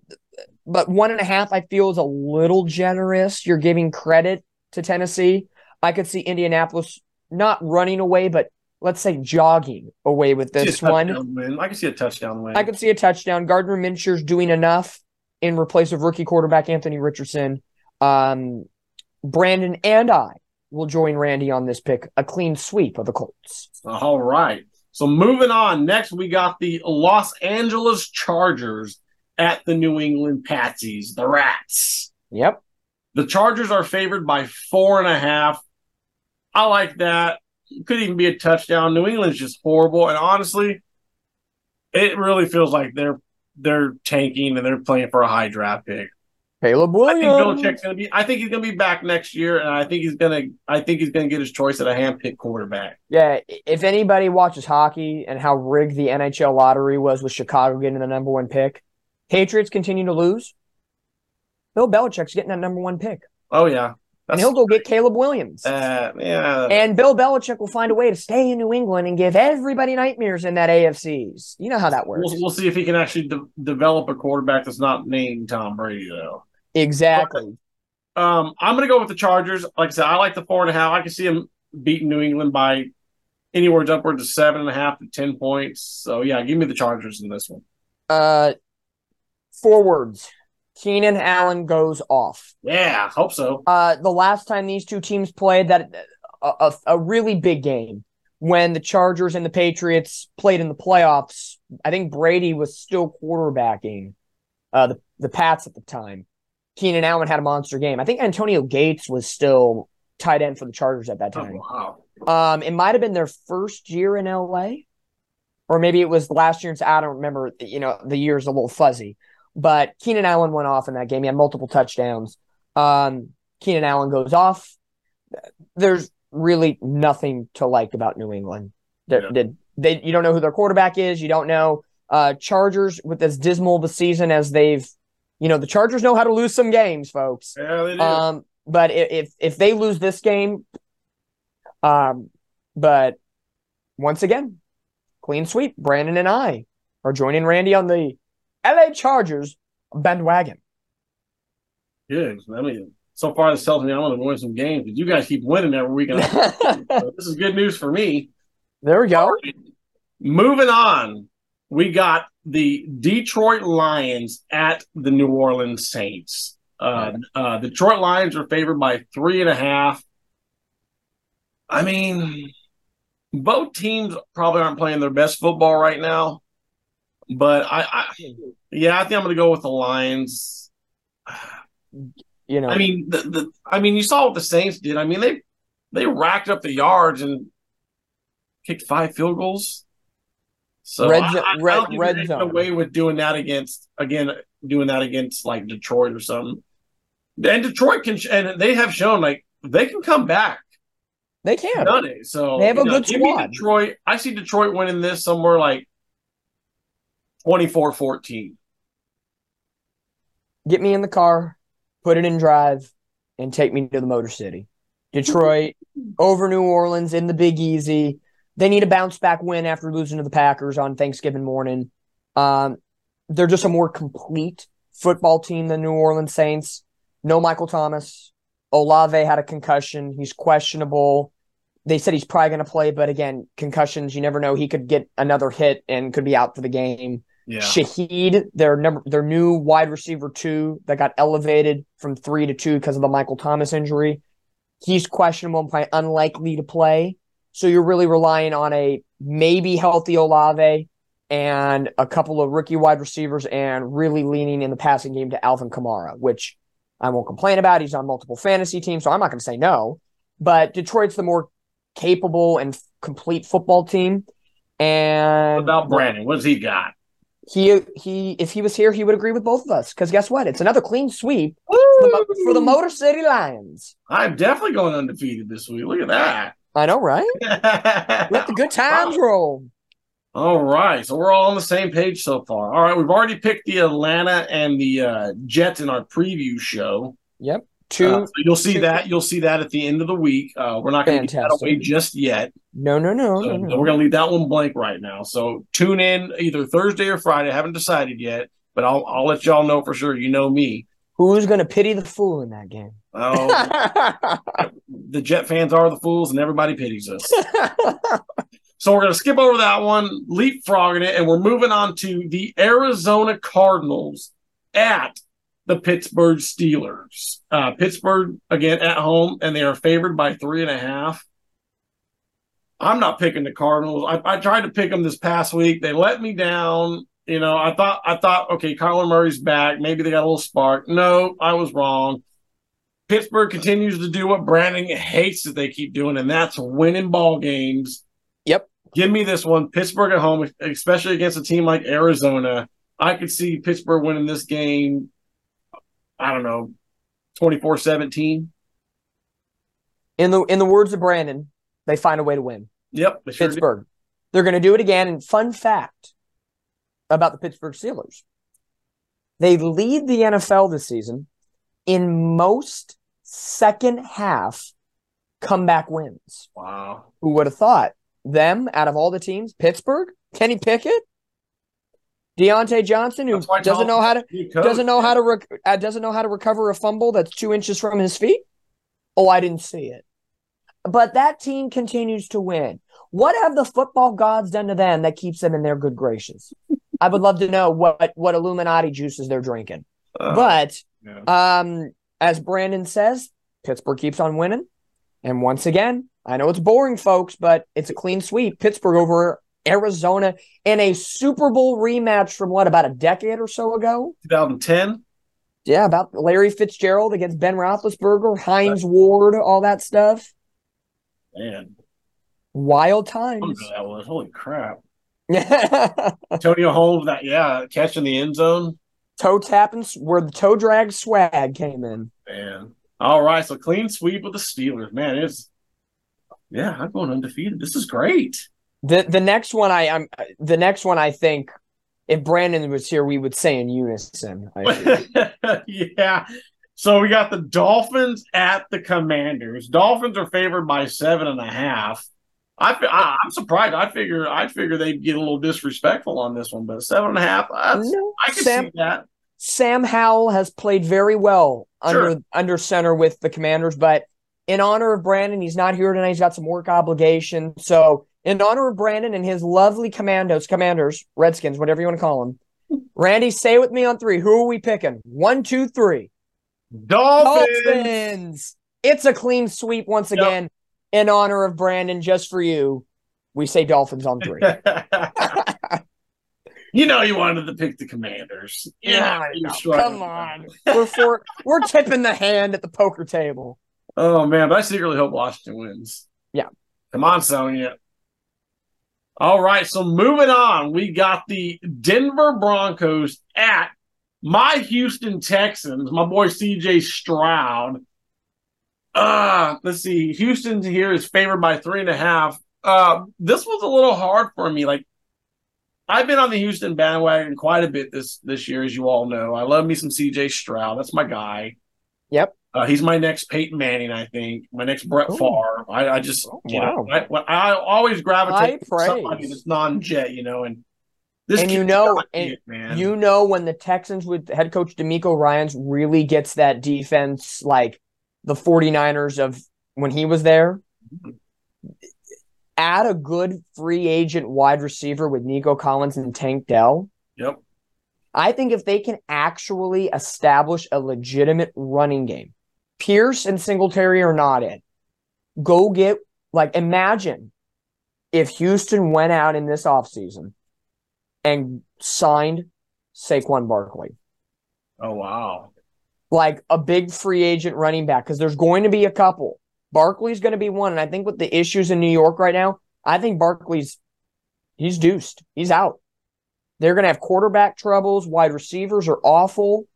but one and a half, I feel, is a little generous. You're giving credit to Tennessee. I could see Indianapolis not running away, but let's say jogging away with this one. Win. I can see a touchdown win. I can see a touchdown. Gardner Minshew's doing enough in replace of rookie quarterback Anthony Richardson. Um, Brandon and I will join Randy on this pick. A clean sweep of the Colts. All right. So moving on. Next, we got the Los Angeles Chargers at the New England Patsies, the Rats. Yep. The Chargers are favored by four and a half. I like that. Could even be a touchdown. New England's just horrible, and honestly, it really feels like they're they're tanking and they're playing for a high draft pick. Caleb Williams. I think Belichick's gonna be. I think he's gonna be back next year, and I think he's gonna. I think he's gonna get his choice at a hand-picked quarterback. Yeah, if anybody watches hockey and how rigged the NHL lottery was with Chicago getting the number one pick, Patriots continue to lose. Bill Belichick's getting that number one pick. Oh yeah, That's and he'll go get Caleb Williams. Uh, yeah. And Bill Belichick will find a way to stay in New England and give everybody nightmares in that AFCs. You know how that works. We'll, we'll see if he can actually de- develop a quarterback that's not named Tom Brady, though. Exactly. um, I'm going to go with the Chargers. Like I said, I like the four and a half. I can see him beating New England by anywhere upwards of seven and a half to ten points. So yeah, give me the Chargers in this one. Uh, forwards. Keenan Allen goes off. Yeah, hope so. Uh, the last time these two teams played, that a, a, a, really big game when the Chargers and the Patriots played in the playoffs. I think Brady was still quarterbacking uh, the the Pats at the time. Keenan Allen had a monster game. I think Antonio Gates was still tight end for the Chargers at that oh, time. Oh, wow. Um, it might have been their first year in LA, or maybe it was last year. I don't remember. You know, the year's a little fuzzy. But Keenan Allen went off in that game. He had multiple touchdowns. Um, Keenan Allen goes off. There's really nothing to like about New England. They, Yeah. they, you don't know who their quarterback is. You don't know. Uh, Chargers with as dismal of a season as they've, you know, the Chargers know how to lose some games, folks. Yeah, they do. Um, but if if they lose this game, um, but once again, clean sweep. Brandon and I are joining Randy on the LA Chargers bandwagon. Good. I mean, so far this tells me I'm going to win some games, but you guys keep winning every week. So this is good news for me. there we go. Moving on, we got the Detroit Lions at the New Orleans Saints. Uh, uh, Detroit Lions are favored by three and a half. I mean, both teams probably aren't playing their best football right now, but I, I yeah, I think I'm going to go with the Lions. You know, I mean, the, the I mean, you saw what the Saints did. I mean, they they racked up the yards and kicked five field goals. So Red I, I, red- red zone. away with doing that against again doing that against like Detroit or something. And Detroit can and they have shown like they can come back. they can. Done it. So They have a know, good squad. Detroit. I see Detroit winning this somewhere like 24-14. Get me in the car, put it in drive, and take me to the Motor City. Detroit over New Orleans in the Big Easy. They need a bounce back win after losing to the Packers on Thanksgiving morning. Um, they're just a more complete football team than New Orleans Saints. No Michael Thomas. Olave had a concussion. He's questionable. They said he's probably going to play, but again, concussions, you never know. He could get another hit and could be out for the game. Yeah. Shaheed, their number, their new wide receiver two that got elevated from three to two because of the Michael Thomas injury. He's questionable and probably unlikely to play. So you're really relying on a maybe healthy Olave and a couple of rookie wide receivers and really leaning in the passing game to Alvin Kamara, which I won't complain about. He's on multiple fantasy teams, so I'm not going to say no. But Detroit's the more capable and f- complete football team. And What about Brandon? What's he got? He he if he was here, he would agree with both of us. Because guess what? It's another clean sweep for the, for the Motor City Lions. I'm definitely going undefeated this week. Look at that. I know, right? Let the good times roll. All right, so we're all on the same page so far. All right, we've already picked the Atlanta and the uh, Jets in our preview show. Two. Uh, so you'll see two- that. You'll see that at the end of the week. Uh, we're not going to give that away just yet. no, no, no, So no, no. we're going to leave that one blank right now. So tune in either Thursday or Friday. I haven't decided yet, but I'll I'll let y'all know for sure. You know me. Who's going to pity the fool in that game? Oh, the Jet fans are the fools, and everybody pities us. So we're going to skip over that one, leapfrogging it, and we're moving on to the Arizona Cardinals at the Pittsburgh Steelers. Uh, Pittsburgh, again, at home, and they are favored by three and a half. I'm not picking the Cardinals. I, I tried to pick them this past week. They let me down. You know, I thought, I thought, okay, Kyler Murray's back. Maybe they got a little spark. No, I was wrong. Pittsburgh continues to do what Brandon hates that they keep doing, and that's winning ball games. Yep. Give me this one. Pittsburgh at home, especially against a team like Arizona. I could see Pittsburgh winning this game, I don't know, 24 17. in the in the words of Brandon, they find a way to win. Yep. They sure. Pittsburgh. They're going to do it again. And fun fact about the Pittsburgh Steelers: they lead the NFL this season in most second half comeback wins. Wow. Who would have thought them out of all the teams? Pittsburgh, Kenny Pickett, Diontae Johnson, who doesn't know how to doesn't know how to rec- doesn't know how to recover a fumble that's two inches from his feet. Oh, I didn't see it. But that team continues to win. What have the football gods done to them that keeps them in their good graces? I would love to know what what Illuminati juices they're drinking. Uh, but yeah. um, as Brandon says, Pittsburgh keeps on winning. And once again, I know it's boring, folks, but it's a clean sweep. Pittsburgh over Arizona in a Super Bowl rematch from what, about a decade or so ago? 2010. Yeah, about Larry Fitzgerald against Ben Roethlisberger, Hines Ward, all that stuff. Man, Wild times. that was. Holy crap. Antonio Holmes, that, yeah, catching the end zone. Toe tapping where the toe drag swag came in. Man. All right, so clean sweep with the Steelers. Man, it's yeah, I'm going undefeated. This is great. The the next one I I'm the next one I think if Brandon was here, we would say in unison. yeah. So we got the Dolphins at the Commanders. Dolphins are favored by seven and a half. I, I am surprised. I figure I figure they'd get a little disrespectful on this one, but seven and a half. No, I can Sam, see that. Sam Howell has played very well sure. under under center with the Commanders, but in honor of Brandon, he's not here tonight. He's got some work obligation. So in honor of Brandon and his lovely commandos, commanders, Redskins, whatever you want to call them. Randy, say with me on three. Who are we picking? One, two, three. Dolphins. Dolphins. It's a clean sweep once yep. again in honor of Brandon, just for you. We say Dolphins on three. you know you wanted to pick the Commanders. Yeah, come on. we're for, we're tipping the hand at the poker table. Oh man, but I secretly hope Washington wins. Yeah. Come on, Sonya. All right, so moving on, we got the Denver Broncos at my Houston Texans, my boy CJ Stroud. Uh, let's see. Houston here is favored by three and a half. Uh, this was a little hard for me. Like, I've been on the Houston bandwagon quite a bit this this year, as you all know. I love me some CJ Stroud. That's my guy. Yep. Uh, he's my next Peyton Manning, I think. My next Brett Ooh. Favre. I, I just, oh, you wow. know, I, I, always gravitate to somebody that's non-jet, you know, and this and you know, and it, man. you know when the Texans with head coach DeMeco Ryans really gets that defense like the 49ers of when he was there. Add a good free agent wide receiver with Nico Collins and Tank Dell. Yep. I think if they can actually establish a legitimate running game, Pierce and Singletary are not in. Go get like imagine if Houston went out in this offseason and signed Saquon Barkley. Oh wow. Like a big free agent running back because there's going to be a couple. Barkley's going to be one and I think with the issues in New York right now, I think Barkley's he's deuced. He's out. They're going to have quarterback troubles, wide receivers are awful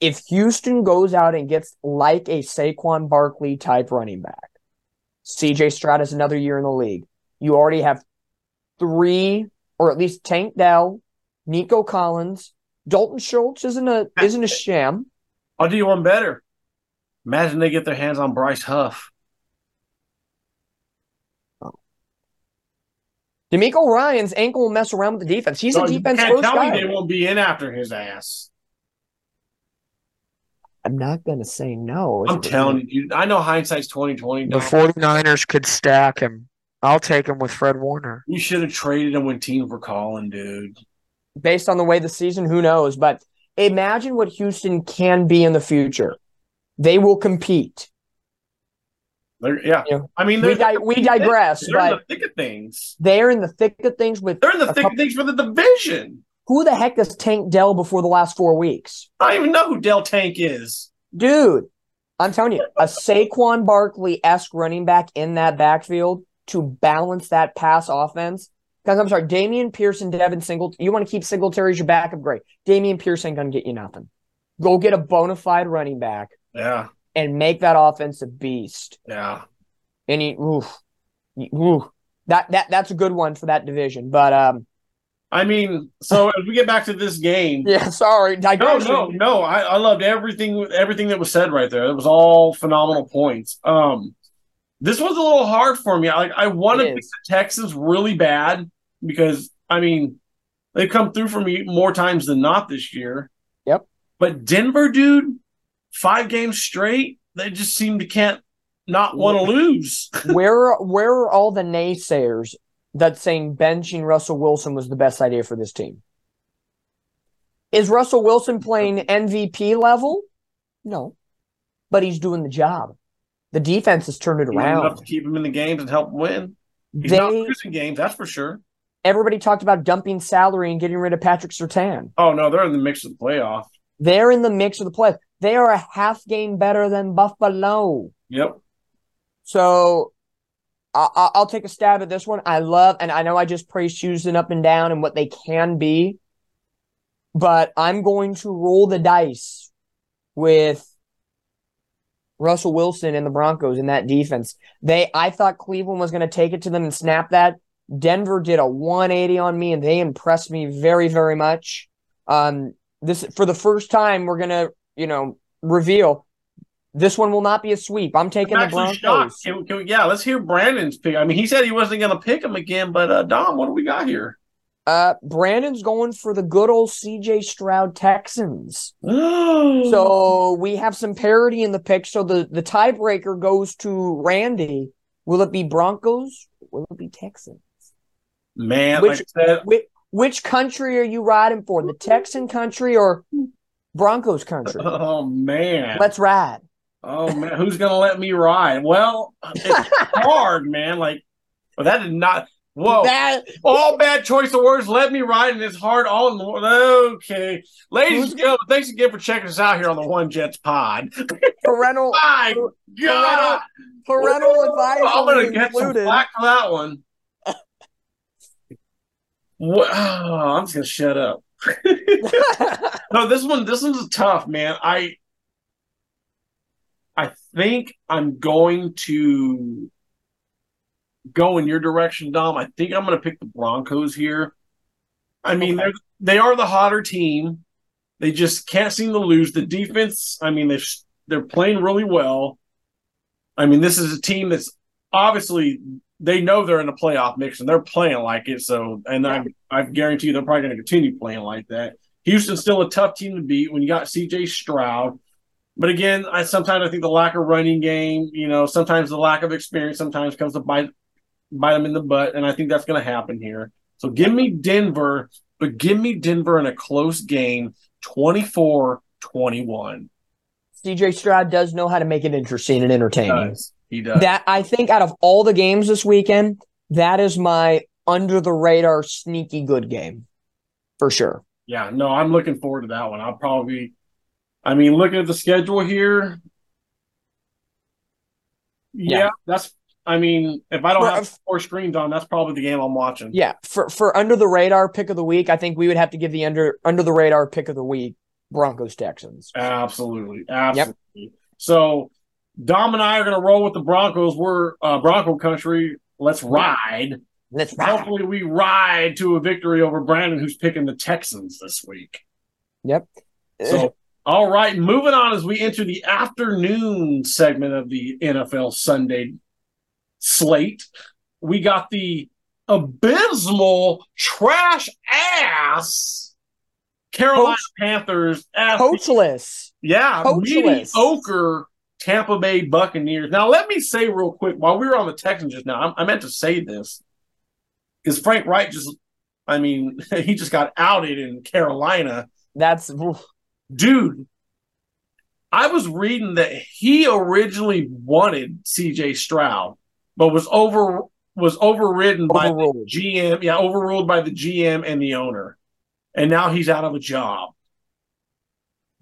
if Houston goes out and gets like a Saquon Barkley type running back, CJ Stroud is another year in the league. You already have three, or at least Tank Dell, Nico Collins, Dalton Schultz isn't a isn't a sham. I'll do you one better. Imagine they get their hands on Bryce Huff. Oh. DeMeco Ryans ankle will mess around with the defense. He's a defense first guy. they won't be in after his ass. I'm not going to say no. I'm telling you, I know hindsight's 2020. The 49ers could stack him. I'll take him with Fred Warner. You should have traded him when teams were calling, dude. Based on the way the season, who knows? But imagine what Houston can be in the future. They will compete. They're, yeah, you know, I mean, we, di- we digress. They're but in the thick of things. They're in the thick of things with. They're in the thick couple- of things for the division. Who the heck does Tank Dell before the last four weeks? I don't even know who Dell Tank is. Dude, I'm telling you, a Saquon Barkley esque running back in that backfield to balance that pass offense. Because I'm sorry, Dameon Pearson, Devin Singletary. You want to keep Singletary as your backup? Great. Dameon Pearson ain't going to get you nothing. Go get a bona fide running back. Yeah. And make that offense a beast. Yeah. And he, oof, oof, that that that's a good one for that division. But um, I mean, so as we get back to this game, yeah, sorry, digression. No, no, no. I, I loved everything, everything that was said right there. It was all phenomenal points. Um, this was a little hard for me. Like I wanted to pick the Texans really bad because I mean they've come through for me more times than not this year. Yep. But Denver, dude, five games straight, they just seem to can't not want to lose. where where are all the naysayers that saying benching Russell Wilson was the best idea for this team. Is Russell Wilson playing MVP level? No, but he's doing the job. The defense has turned it around. Enough to keep him in the games and help win. He's they, not losing games, that's for sure. Everybody talked about dumping salary and getting rid of Patrick Surtain. Oh no, they're in the mix of the playoff. They're in the mix of the playoff. They are a half game better than Buffalo. Yep. So I, will take a stab at this one. I love, and I know I just praised Houston up and down and what they can be, but I'm going to roll the dice with Russell Wilson and the Broncos in that defense. They I thought Cleveland was going to take it to them and snap that. Denver did a 180 on me and they impressed me very very much. Um this for the first time we're going to, you know, reveal this one will not be a sweep. I'm taking I'm the Broncos. Can, can we- yeah, let's hear Brandon's pick. I mean, he said he wasn't going to pick him again, but uh, Dom, what do we got here? Uh Brandon's going for the good old CJ Stroud Texans. so So we have some parity in the pick. So the, the tiebreaker goes to Randy. Will it be Broncos? Will it be Texans? man, Which- like Which, which country are you riding for? The Texan country or Broncos country? oh man, Let's ride. Oh man, who's to let me ride? Well, it's hard, man. Like, well, that did not. Whoa. That All bad choice of words. Let me ride, and it's hard all in the Okay, ladies and gentlemen, thanks again for checking us out here on the One Jets Pod. parental My God, parental advice I'm gonna get some included. flack for that one. What? Oh, I'm just gonna shut up. No, this one, this one's tough, man. I think I'm going to go in your direction, Dom. I think I'm going to pick the Broncos here. I mean, Okay. they're they are the hotter team. They just can't seem to lose. The defense, I mean, they're they're playing really well. I mean, this is a team that's obviously they know they're in the playoff mix and they're playing like it. So, and I I guarantee you they're probably going to continue playing like that. Houston's still a tough team to beat when you got CJ Stroud. But again, I sometimes I think the lack of running game, you know, sometimes the lack of experience sometimes comes to bite bite them in the butt, and I think that's going to happen here. So give me Denver, but give me Denver in a close game, 24-21. CJ Stroud does know how to make it interesting and He entertaining. does. He does. That I think out of all the games this weekend, that is my under the radar sneaky good game. For sure. Yeah, no, I'm looking forward to that one. I'll probably, I mean, looking at the schedule here, yeah, Yeah. that's. I mean, if I don't For- have four screens on, that's probably the game I'm watching. Yeah, for for under the radar pick of the week, I think we would have to give the under under the radar pick of the week Broncos Texans. Absolutely, absolutely. So, Dom and I are going to roll with the Broncos. We're uh, Bronco country. Let's ride. Let's ride. Hopefully, we ride to a victory over Brandon, who's picking the Texans this week. Yep. So, all right, moving on as we enter the afternoon segment of the NFL Sunday slate, we got the abysmal trash ass Carolina Coach- Panthers at the- Coachless. yeah, Coachless. mediocre Tampa Bay Buccaneers. Now, let me say real quick while we were on the Texans just now, I, I meant to say this Is Frank Reich just, I mean, he just got outed in Carolina That's. Dude, I was reading that he originally wanted CJ Stroud, but was over was overridden by the. GM, yeah, overruled by the GM and the owner. And now he's out of a job.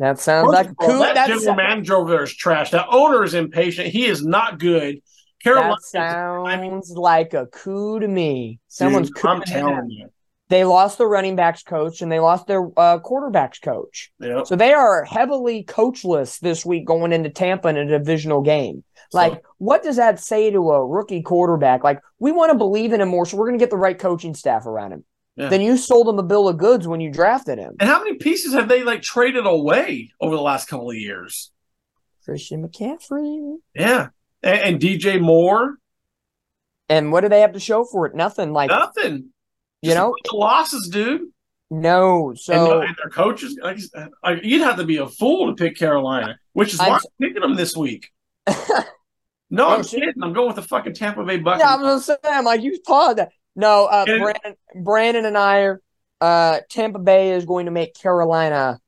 That sounds First like all, coup. that general sa- manager over there is trash. That owner is impatient. He is not good. Carolina, that sounds like a coup to me. Someone's dude, I'm telling you. They lost their running backs coach and they lost their uh, quarterbacks coach. Yep. So they are heavily coachless this week going into Tampa in a divisional game. Like, what does that say to a rookie quarterback? Like, we want to believe in him more, so we're going to get the right coaching staff around him. Yeah. Then you sold him a bill of goods when you drafted him. and how many pieces have they like traded away over the last couple of years? Christian McCaffrey. Yeah. And, and DJ Moore, And what do they have to show for it? Nothing. Like, nothing. You know, the losses, dude. no. and, So and their coaches, like, you'd have to be a fool to pick Carolina, which is why I'm I'm, picking them this week. No, Oh, I'm kidding. I'm going with the fucking Tampa Bay Buccaneers. yeah, I'm gonna say, I'm like, you paused that. No, uh, And- Brandon, Brandon and I are. Uh, Tampa Bay is going to make Carolina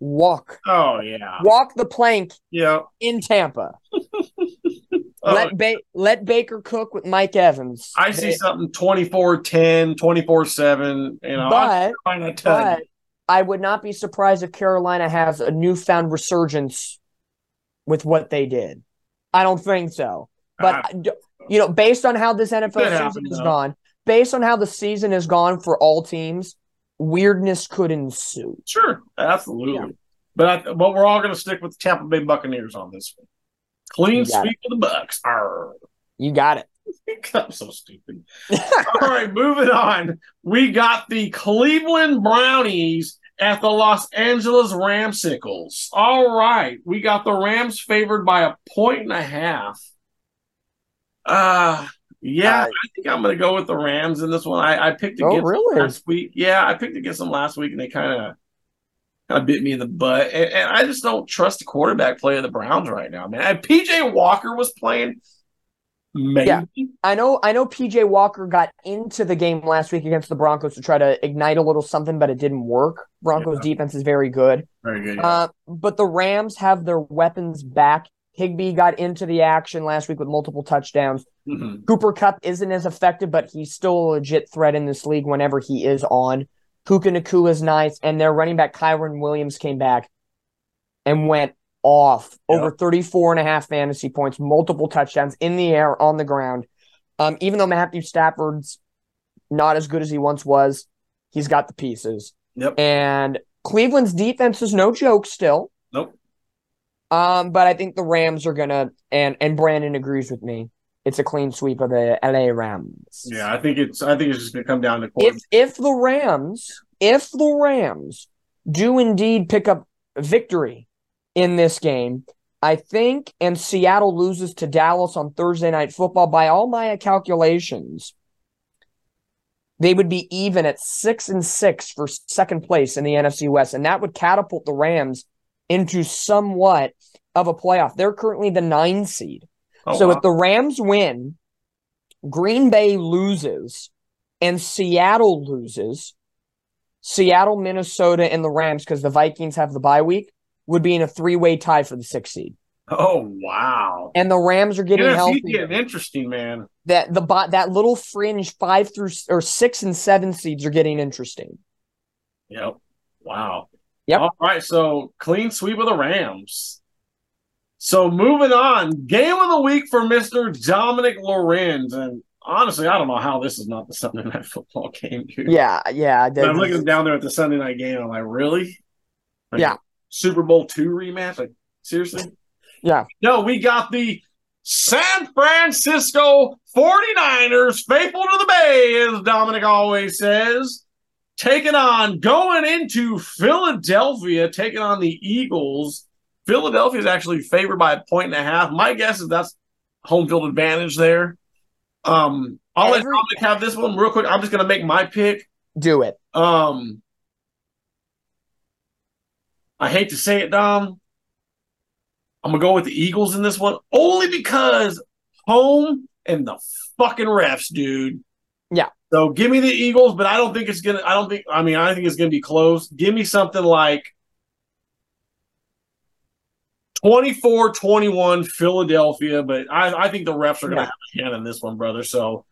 walk, oh yeah, walk the plank yeah. in Tampa. Oh, let ba- let Baker cook with Mike Evans. I see They- something 24-10, 24-7. You know, but to but. I would not be surprised if Carolina has a newfound resurgence with what they did. I don't think so. But I you know, based on how this NFL season has gone, based on how the season has gone for all teams, weirdness could ensue. sure, absolutely. Yeah. But I, but we're all going to stick with the Tampa Bay Buccaneers on this one. Clean sweep of the Bucks. Arr. You got it. I'm so stupid. All right, moving on. We got the Cleveland Brownies at the Los Angeles Ramsicles. All right, we got the Rams favored by a point and a half. Uh yeah, Uh, I think I'm gonna go with the Rams in this one. I, I picked Oh, against them really? last week. Yeah, I picked against them last week, and they kind of kind of bit me in the butt. And, and I just don't trust the quarterback play of the Browns right now, man. And PJ Walker was playing. Maybe. Yeah. I know I know PJ Walker got into the game last week against the Broncos to try to ignite a little something, but it didn't work. Broncos defense is very good. Very good. yeah. Uh, but the Rams have their weapons back. Higbee got into the action last week with multiple touchdowns. Mhm. Cooper Kupp isn't as effective, but he's still a legit threat in this league whenever he is on. Puka Nacua is nice, and their running back Kyren Williams came back and went off Yep. over 34 and a half fantasy points, multiple touchdowns in the air, on the ground. Um, even though Matthew Stafford's not as good as he once was, he's got the pieces. Yep. And Cleveland's defense is no joke still. Nope. Um, but I think the Rams are gonna and and Brandon agrees with me. It's a clean sweep of the LA Rams. Yeah, I think it's. I think it's just going to come down to quarter. If if the Rams, if the Rams do indeed pick up victory in this game, I think and Seattle loses to Dallas on Thursday night football by all my calculations, they would be even at 6 and 6 for second place in the NFC West and that would catapult the Rams into somewhat of a playoff. They're currently the 9 seed. Oh, so wow. if the Rams win, Green Bay loses, and Seattle loses, Seattle, Minnesota, and the Rams, because the Vikings have the bye week, would be in a three-way tie for the sixth seed. oh wow, And the Rams are getting healthy. getting interesting, man. That the bot that little fringe five through or six and seven seeds are getting interesting. Yep. Wow. Yep. All right. So clean sweep of the Rams. So moving on, game of the week for Mister Dominic Lorenz, and honestly, I don't know how this is not the Sunday night football game, dude. Yeah, yeah. I'm looking down there at the Sunday night game. I'm like, really? Like, Yeah. Super Bowl two rematch? Like, seriously? Yeah. No, we got the San Francisco 49ers, faithful to the Bay, as Dominic always says, taking on, going into Philadelphia, taking on the Eagles. Philadelphia is actually favored by a point and a half. My guess is that's home field advantage there. Um, I'll let Dominic have this one real quick. I'm just going to make my pick. Do it. Um, I hate to say it, Dom. I'm gonna go with the Eagles in this one only because home and the fucking refs, dude. So give me the Eagles, but I don't think it's gonna. I don't think. I mean, I think it's gonna be close. Give me something like 24-21 Philadelphia, but I, I think the refs are gonna Yeah. have a hand in this one, brother. So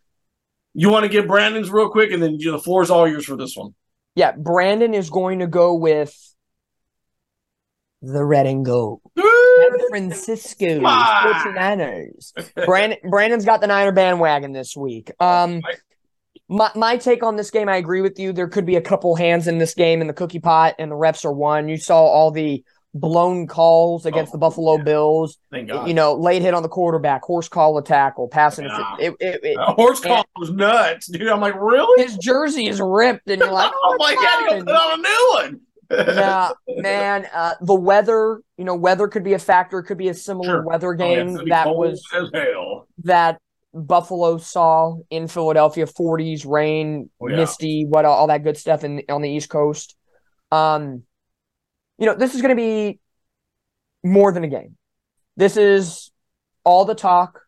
you want to get Brandon's real quick, and then you know, the floor is all yours for this one. Yeah, Brandon is going to go with the red and gold. San Francisco Ah. 49ers. Brandon Brandon's got the Niner bandwagon this week. Um my my take on this game, I agree with you. There could be a couple hands in this game in the cookie pot, and the refs are one. You saw all the blown calls against Oh, the Buffalo yeah. Bills. Thank God. You know, late hit on the quarterback, horse call a tackle, passing. Yeah. It, it, it, A horse collar was nuts, dude. I'm like, really? his jersey is ripped, and you're like, oh my god, you put on a new one. yeah, man. Uh, the weather, you know, weather could be a factor. It could be a similar Sure. weather Oh, yeah, game that was as hell. that Buffalo saw in Philadelphia. 40s, rain, Oh, yeah. misty, what all that good stuff in on the East Coast. Um, you know, this is going to be more than a game. This is all the talk,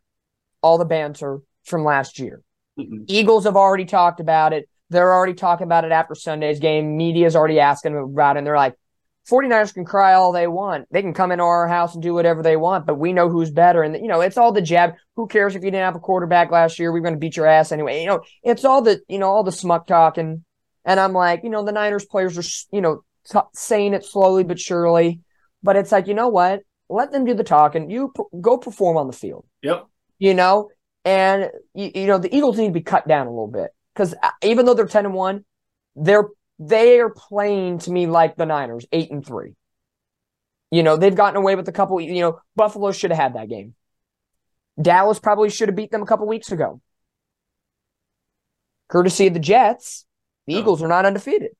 all the banter from last year. Mhm. Eagles have already talked about it. They're already talking about it after Sunday's game. Media's already asking them about it. And they're like, 49ers can cry all they want. They can come into our house and do whatever they want, but we know who's better. And, you know, it's all the jab. Who cares if you didn't have a quarterback last year? We're going to beat your ass anyway. You know, it's all the, you know, all the smuck talking. And I'm like, you know, the Niners players are, you know, t- saying it slowly but surely. But it's like, you know what? Let them do the talking. You p- go perform on the field Yep. you know, and you, you know the Eagles need to be cut down a little bit because uh, even though they're ten and one, they're they are playing to me like the Niners, eight and three. You know, they've gotten away with a couple, you know, Buffalo should have had that game. Dallas probably should have beat them a couple weeks ago. Courtesy of the Jets, the Oh. Eagles are not undefeated.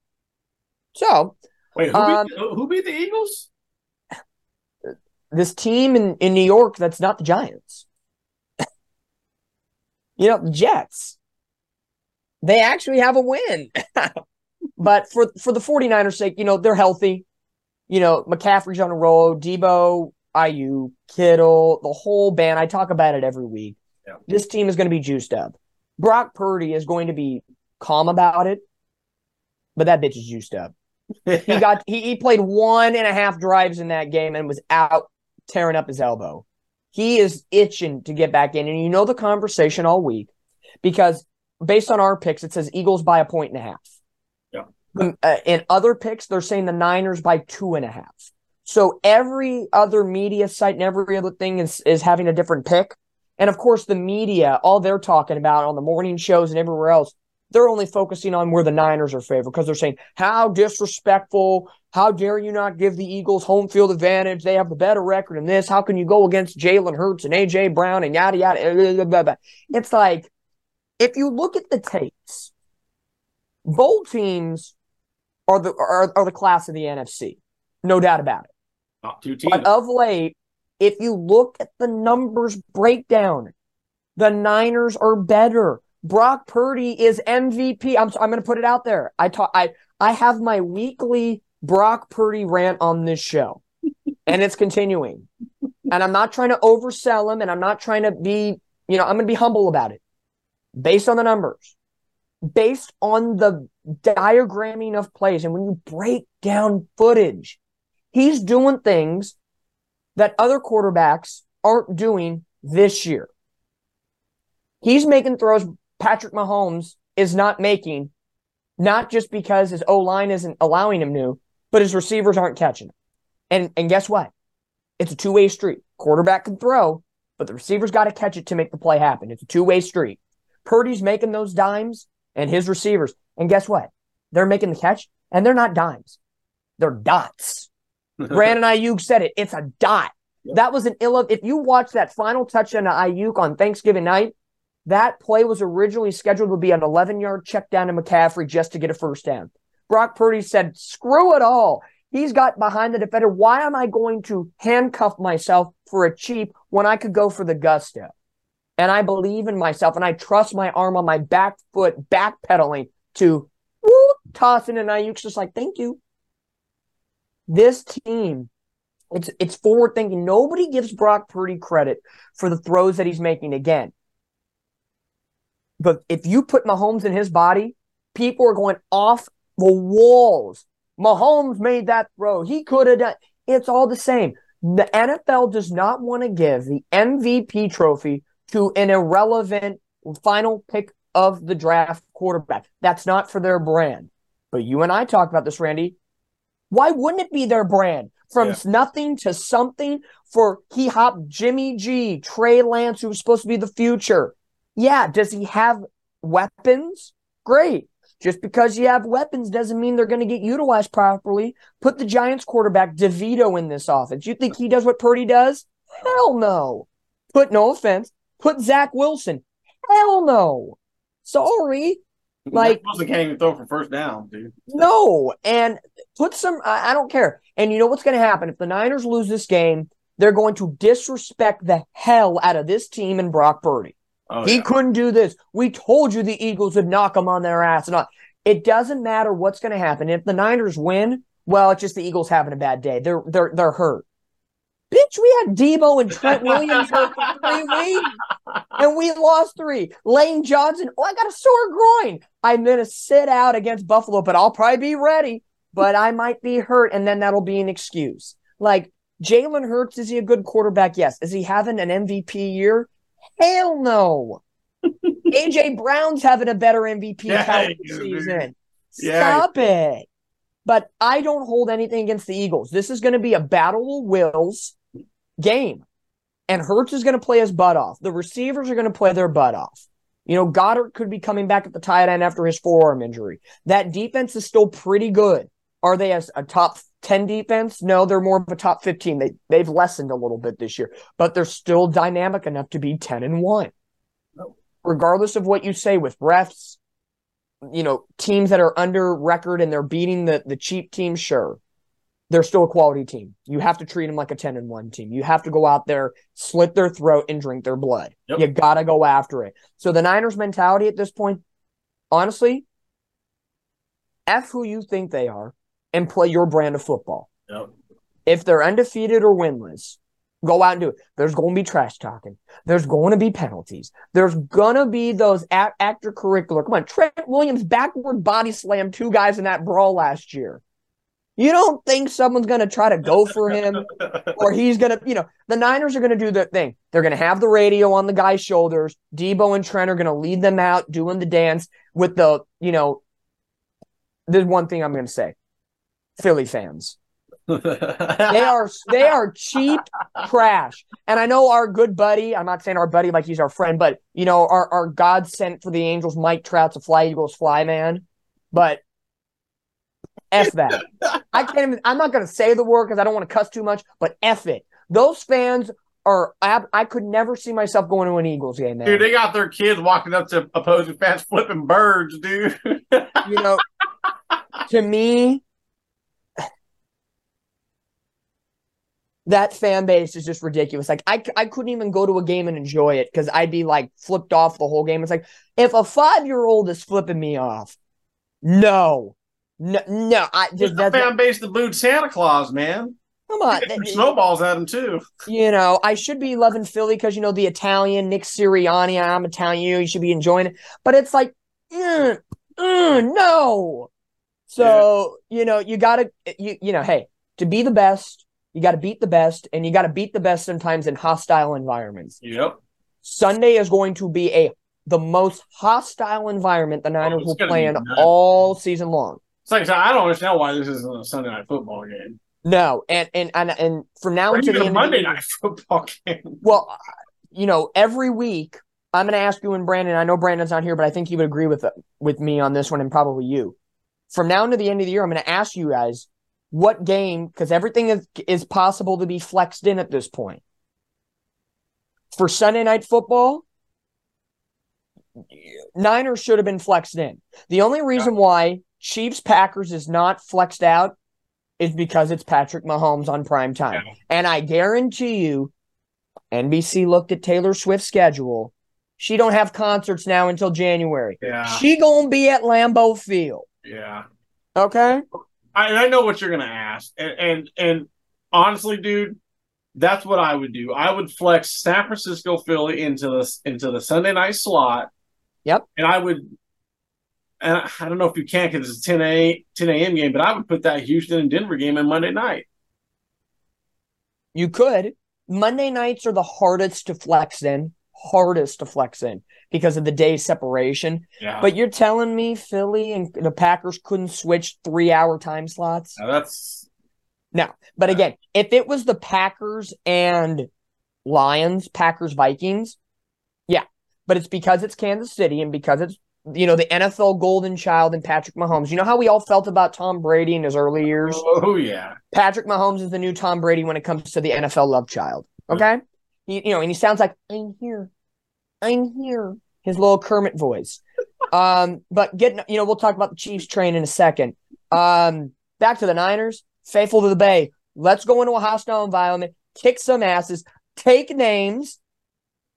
So, Wait, who, Um, beat, who beat the Eagles? this team in, in New York that's not the Giants. you know, the Jets. They actually have a win. but for for the 49ers sake, you know, they're healthy. You know, McCaffrey's on a roll, Deebo, Aiyuk, Kittle, the whole band. I talk about it every week. Yeah. This team is going to be juiced up. Brock Purdy is going to be calm about it, but that bitch is juiced up. He got he, he played one and a half drives in that game and was out tearing up his elbow. He is itching to get back in. And you know the conversation all week because based on our picks, it says Eagles by a point and a half. Uh, in other picks, they're saying the Niners by two and a half. So every other media site and every other thing is is having a different pick. And of course, the media, all they're talking about on the morning shows and everywhere else, they're only focusing on where the Niners are favored because they're saying, How disrespectful. How dare you not give the Eagles home field advantage? They have the better record in this. How can you go against Jalen Hurts and AJ Brown and yada yada? blah, blah, blah. It's like if you look at the tapes, both teams are the are, are the class of the NFC. No doubt about it. Top two teams. But of late, if you look at the numbers breakdown, the Niners are better. Brock Purdy is MVP. I'm I'm going to put it out there. I talk I I have my weekly Brock Purdy rant on this show. and it's continuing. And I'm not trying to oversell him and I'm not trying to be, you know, I'm going to be humble about it. Based on the numbers, based on the diagramming of plays and when you break down footage, he's doing things that other quarterbacks aren't doing this year. He's making throws Patrick Mahomes is not making, not just because his O line isn't allowing him to, but his receivers aren't catching him. And and guess what? It's a two way street. Quarterback can throw, but the receiver's got to catch it to make the play happen. It's a two way street. Purdy's making those dimes and his receivers. And guess what? They're making the catch and they're not dimes. They're dots. Brandon Aiyuk said it. It's a dot. Yep. That was an ill. If you watch that final touchdown to Aiyuk on Thanksgiving night, that play was originally scheduled to be an 11 yard check down to McCaffrey just to get a first down. Brock Purdy said, screw it all. He's got behind the defender. Why am I going to handcuff myself for a cheap when I could go for the gusto? And I believe in myself and I trust my arm on my back foot, backpedaling to woo, tossing and Aiyuk's just like, thank you. This team, it's it's forward thinking. Nobody gives Brock Purdy credit for the throws that he's making again. But if you put Mahomes in his body, people are going off the walls. Mahomes made that throw. He could have done. It's all the same. The NFL does not want to give the MVP trophy to an irrelevant final pick of the draft quarterback. That's not for their brand. But you and I talked about this, Randy. Why wouldn't it be their brand? From Yeah. nothing to something for he hopped Jimmy G, Trey Lance, who was supposed to be the future. Yeah, does he have weapons? Great. Just because you have weapons doesn't mean they're going to get utilized properly. Put the Giants quarterback DeVito in this offense. You think he does what Purdy does? Hell no. Put no offense. Put Zach Wilson. Hell no. Sorry. like- Wilson can't even throw for first down, dude. No. And put some, I, I don't care. And you know what's going to happen? If the Niners lose this game, they're going to disrespect the hell out of this team and Brock Purdy. Oh, he yeah. couldn't do this. We told you the Eagles would knock them on their ass. And all. It doesn't matter what's going to happen. If the Niners win, well, it's just the Eagles having a bad day. They're they're they're hurt. Bitch, we had Deebo and Trent Williams for three weeks, and we lost three. Lane Johnson, oh, I got a sore groin. I'm gonna sit out against Buffalo, but I'll probably be ready. But I might be hurt, and then that'll be an excuse. Like Jalen Hurts, is he a good quarterback? Yes. Is he having an MVP year? Hell no. AJ Brown's having a better MVP Yeah, caliber he is, season. Yeah. Stop it. But I don't hold anything against the Eagles. This is going to be a battle of wills game. And Hurts is going to play his butt off. The receivers are going to play their butt off. You know, Goedert could be coming back at the tight end after his forearm injury. That defense is still pretty good. Are they as a top 10 defense? No, they're more of a top 15. They they've lessened a little bit this year, but they're still dynamic enough to be 10 and 1. Regardless of what you say with refs, you know, teams that are under record and they're beating the the cheap team, sure. They're still a quality team. You have to treat them like a 10 and 1 team. You have to go out there, slit their throat and drink their blood. Yep. You got to go after it. So the Niners mentality at this point, honestly, F who you think they are and play your brand of football. Yep. If they're undefeated or winless, go out and do it. There's going to be trash talking. There's going to be penalties. There's going to be those a- extracurricular. Come on, Trent Williams backward body slammed two guys in that brawl last year. You don't think someone's going to try to go for him or he's going to, you know, the Niners are going to do their thing. They're going to have the radio on the guy's shoulders. Deebo and Trent are going to lead them out doing the dance with the, you know, there's one thing I'm going to say. Philly fans. They are they are cheap trash. And I know our good buddy, I'm not saying our buddy like he's our friend, but you know, our, our God sent for the Angels, Mike Trout's a fly Eagles fly man. But F that. I can't even I'm not gonna say the word because I don't want to cuss too much, but F it. Those fans are ab- I could never see myself going to an Eagles game, man. Dude, they got their kids walking up to opposing fans flipping birds, dude. you know, to me, that fan base is just ridiculous. Like I, I couldn't even go to a game and enjoy it because I'd be like flipped off the whole game. It's like if a five year old is flipping me off, no, no, no. I Just the fan base that booed Santa Claus, man. come on. Snowballs at him too. You know, I should be loving Philly because you know the Italian Nick Sirianni. I'm Italian. You, you should be enjoying it, but it's like, mm, mm, no. So you know, you gotta, you you know, hey, to be the best, you got to beat the best, and you got to beat the best sometimes in hostile environments. Yep. Sunday is going to be a the most hostile environment the Niners it's will play in all season long. It's like I don't understand why this isn't a Sunday night football game. No, and and and and from now Or until the end Monday night football game. Well, you know, every week I'm going to ask you and Brandon. I know Brandon's not here, but I think he would agree with with me on this one, and probably you. From now to the end of the year, I'm going to ask you guys what game because everything is is possible to be flexed in at this point. For Sunday night football, Niners should have been flexed in. The only reason why Chiefs Packers is not flexed out is because it's Patrick Mahomes on prime time. Yeah. And I guarantee you, NBC looked at Taylor Swift's schedule. She don't have concerts now until January. Yeah. She gonna be at Lambeau Field. Yeah. Okay. I, I know what you're gonna ask, and, and and honestly, dude, that's what I would do. I would flex San Francisco Philly into the into the Sunday night slot. Yep. And I would, and I don't know if you can because it's a 10 a 10 a.m. game, but I would put that Houston and Denver game in Monday night. You could. Monday nights are the hardest to flex in. Hardest to flex in because of the day separation. Yeah. But you're telling me Philly and the Packers couldn't switch three hour time slots? Now that's No. But again, if it was the Packers and Lions, Packers, Vikings, yeah. But it's because it's Kansas City and because it's, you know, the NFL golden child and Patrick Mahomes. You know how we all felt about Tom Brady in his early years? oh yeah. Patrick Mahomes is the new Tom Brady when it comes to the NFL love child. Okay? He, you know, and he sounds like, I'm here. I'm here. His little Kermit voice. um, but getting, you know, we'll talk about the Chiefs train in a second. Um, back to the Niners, faithful to the Bay. Let's go into a hostile environment, kick some asses, take names,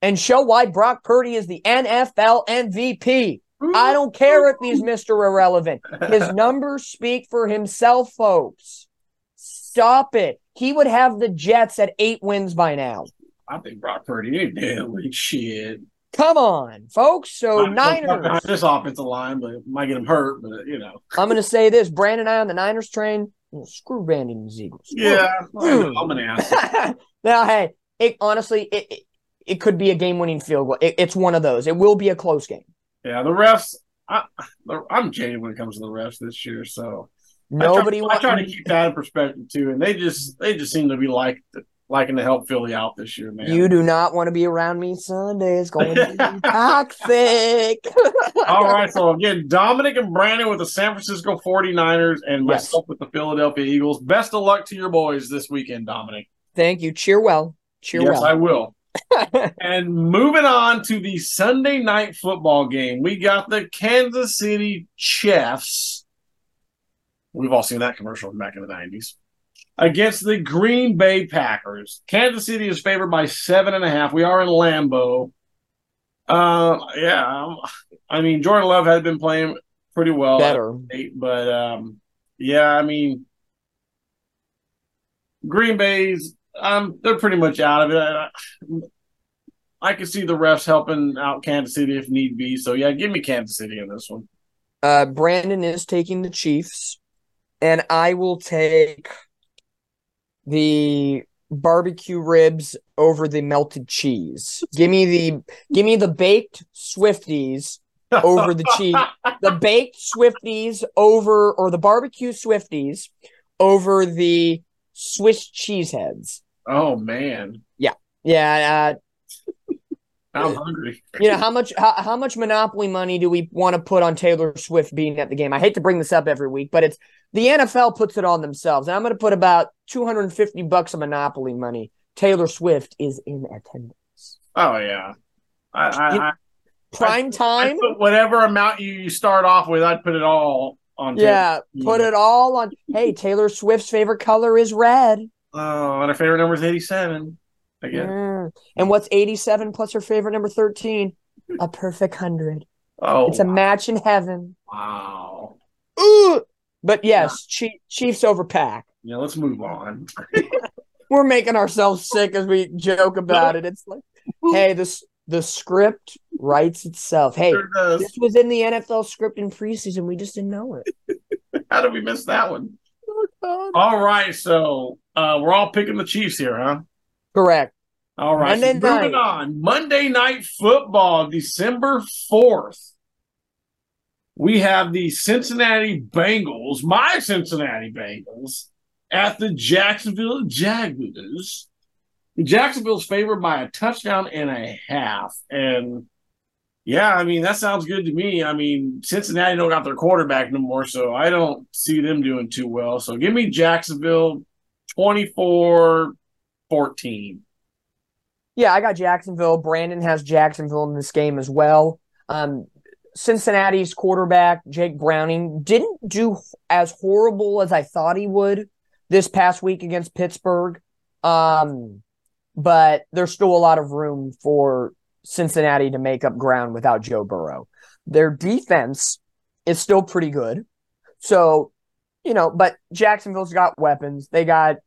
and show why Brock Purdy is the NFL MVP. I don't care if he's mm-hmm. Mr. Irrelevant. His numbers speak for himself, folks. Stop it. He would have the Jets at eight wins by now. I think Brock Purdy ain't damn weak shit. Come on, folks. So not Niners. this offensive line, but might get him hurt. But you know, I'm going to say this: Brandon and I on the Niners train. well, Screw Brandon and Eagles. yeah, I'm an ass. now, hey, it honestly, it, it it could be a game-winning field goal. It, it's one of those. It will be a close game. Yeah, the refs. I, I'm jaded when it comes to the refs this year. So Nobody I try, I try to keep that in perspective too, and they just they just seem to be like liking to help Philly out this year, man. You do not want to be around me Sunday. It's going to be toxic. All right. So again, Dominic and Brandon with the San Francisco 49ers and Yes. myself with the Philadelphia Eagles. Best of luck to your boys this weekend, Dominic. Thank you. Cheer well. Cheer yes, well. I will. And moving on to the Sunday night football game, we got the Kansas City Chiefs. We've all seen that commercial back in the 90s. Against the Green Bay Packers. Kansas City is favored by seven and a half. We are in Lambeau. Uh, yeah, um, I mean, Jordan Love has been playing pretty well. Better. But um, yeah, I mean, Green Bay's um, they're pretty much out of it. I, I can see the refs helping out Kansas City if need be. So yeah, give me Kansas City in this one. Uh, Brandon is taking the Chiefs, and I will take the barbecue ribs over the melted cheese. Give me the give me the baked Swifties over the cheese. The baked Swifties over or the barbecue Swifties over the Swiss cheese heads. Oh man, Yeah, Yeah. Uh, I'm hungry. you know how much how, how much monopoly money do we want to put on Taylor Swift being at the game? I hate to bring this up every week, but it's the NFL puts it on themselves, and I'm going to put about 250 bucks of monopoly money. Taylor Swift is in attendance. Oh yeah, I, I, I, Prime I time, put whatever amount you, you start off with, I'd put it all on. Taylor. yeah. Put it all on. Hey, Taylor Swift's favorite color is red. Oh, and her favorite number is 87. Again. Mm. And what's 87 plus her favorite number 13? A perfect hundred. Oh, It's a match in heaven. wow. Ooh. But yes, Chief, Chiefs over Pack. Yeah, let's move on. We're making ourselves sick as we joke about it. It's like, hey, this the script writes itself. Hey, Sure this was in the NFL script in preseason. We just didn't know it. How did we miss that one? All right, so uh, we're all picking the Chiefs here, huh? Correct. All right, Monday so moving night. on. Monday Night Football, December 4th. We have the Cincinnati Bengals, my Cincinnati Bengals, at the Jacksonville Jaguars. The Jacksonville's favored by a touchdown and a half. And yeah, I mean, that sounds good to me. I mean, Cincinnati don't got their quarterback no more, so I don't see them doing too well. So give me Jacksonville 24 14. Yeah, I got Jacksonville. Brandon has Jacksonville in this game as well. Um, Cincinnati's quarterback, Jake Browning, didn't do as horrible as I thought he would this past week against Pittsburgh. Um, but there's still a lot of room for Cincinnati to make up ground without Joe Burrow. Their defense is still pretty good. So, you know, but Jacksonville's got weapons. They got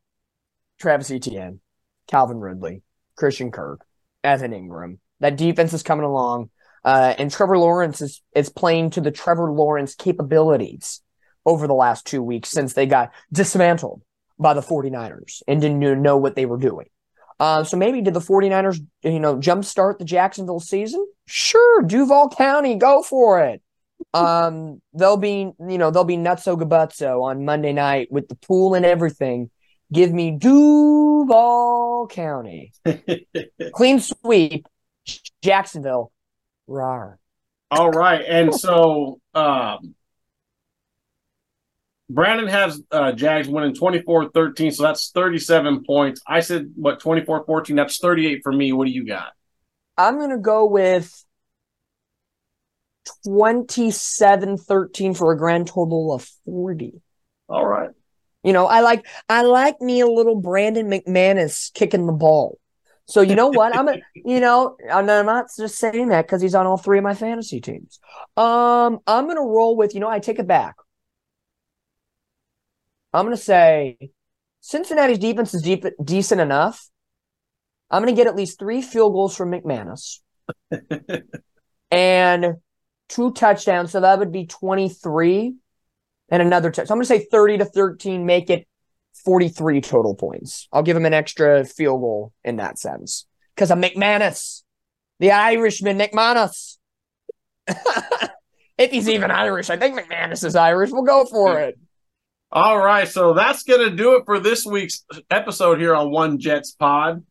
Travis Etienne, Calvin Ridley, Christian Kirk, Evan Engram. That defense is coming along. Uh, and Trevor Lawrence is, is playing to the Trevor Lawrence capabilities over the last two weeks since they got dismantled by the 49ers and didn't know what they were doing. Uh, so maybe did the 49ers, you know, jumpstart the Jacksonville season? Sure, Duval County, go for it. Um, they'll be, you know, they'll be nutso gabutso on Monday night with the pool and everything. Give me Duval County. Clean sweep, Jacksonville. Rar. All right. And so um Brandon has uh Jags winning 24-13, so that's 37 points. I said what 24-14, that's 38 for me. What do you got? I'm gonna go with 27-13 for a grand total of 40. All right. You know, I like I like me a little Brandon McManus kicking the ball. So you know what? I'm a, you know, I'm I'm not just saying that because he's on all three of my fantasy teams. Um, I'm gonna roll with, you know, I take it back. I'm gonna say Cincinnati's defense is deep, decent enough. I'm gonna get at least three field goals from McManus and two touchdowns. So that would be 23 and another touch. So I'm going to say 30 to 13, make it 43 total points. I'll give him an extra field goal in that sense because of McManus, the Irishman, McManus. if he's even Irish, I think McManus is Irish. We'll go for it. All right, so that's going to do it for this week's episode here on One Jets Pod.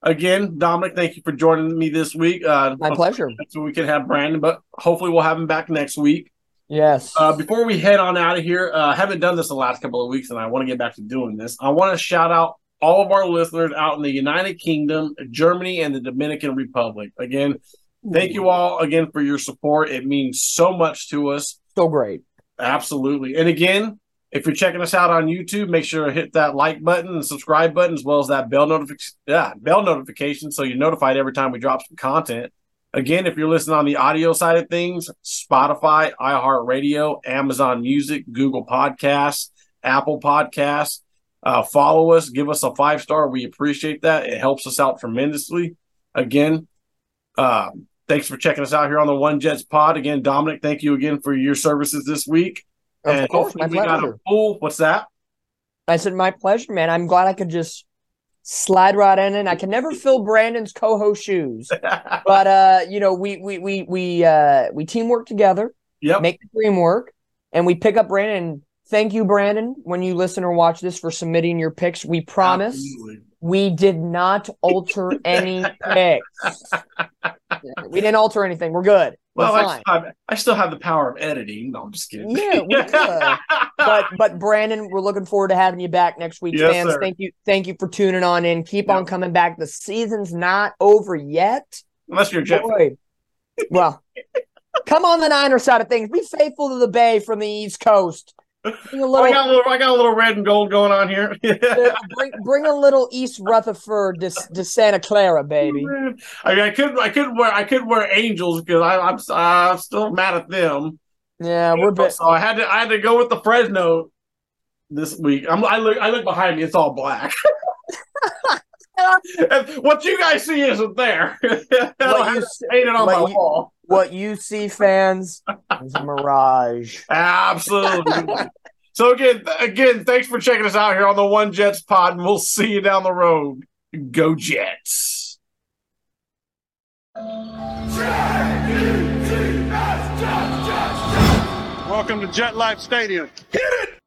Again, Dominic, thank you for joining me this week. Uh, My pleasure. So we can have Brandon, but hopefully we'll have him back next week. Yes. Uh, before we head on out of here, uh, I haven't done this the last couple of weeks, and I want to get back to doing this. I want to shout out all of our listeners out in the United Kingdom, Germany, and the Dominican Republic. Again, thank you all again for your support. It means so much to us. So great. Absolutely. And again, if you're checking us out on YouTube, make sure to hit that like button and subscribe button as well as that bell notification. Yeah, bell notification so you're notified every time we drop some content. Again, if you're listening on the audio side of things, Spotify, iHeartRadio, Amazon Music, Google Podcasts, Apple Podcasts, uh, follow us, give us a five star. We appreciate that. It helps us out tremendously. Again, uh, thanks for checking us out here on the One Jets Pod. Again, Dominic, thank you again for your services this week. Of and course, my we got a pleasure. full. What's that? I said, my pleasure, man. I'm glad I could just slide right in, and I can never fill Brandon's co-host shoes, but uh, you know, we we we we uh we teamwork together, yep. make the dream work, and we pick up Brandon. Thank you, Brandon, when you listen or watch this for submitting your picks. We promise Absolutely. we did not alter any picks. We didn't alter anything. We're good. Well, I fine. still, have, I still have the power of editing. No, I'm just kidding. Yeah, we could. Uh, but but Brandon, we're looking forward to having you back next week, Yes, fans. sir. Thank you, thank you for tuning on in. Keep Yep. on coming back. The season's not over yet. unless you're Jeff. Well, come on the Niner side of things. Be faithful to the Bay from the East Coast. Bring a Oh, I got a little, I got a little red and gold going on here. bring, bring a little East Rutherford to, to Santa Clara, baby. I mean, I could, I could wear, I could wear angels because I'm I'm, still mad at them. Yeah, we're bit, So I had to, I had to go with the Fresno this week. I'm, I look, I look behind me; it's all black. What you guys see isn't there. I what have you it on my you- wall. What you see, fans, is a mirage. Absolutely. so again, again, thanks for checking us out here on the One Jets Pod, and we'll see you down the road. Go Jets! Welcome to Jet Life Stadium. Hit it!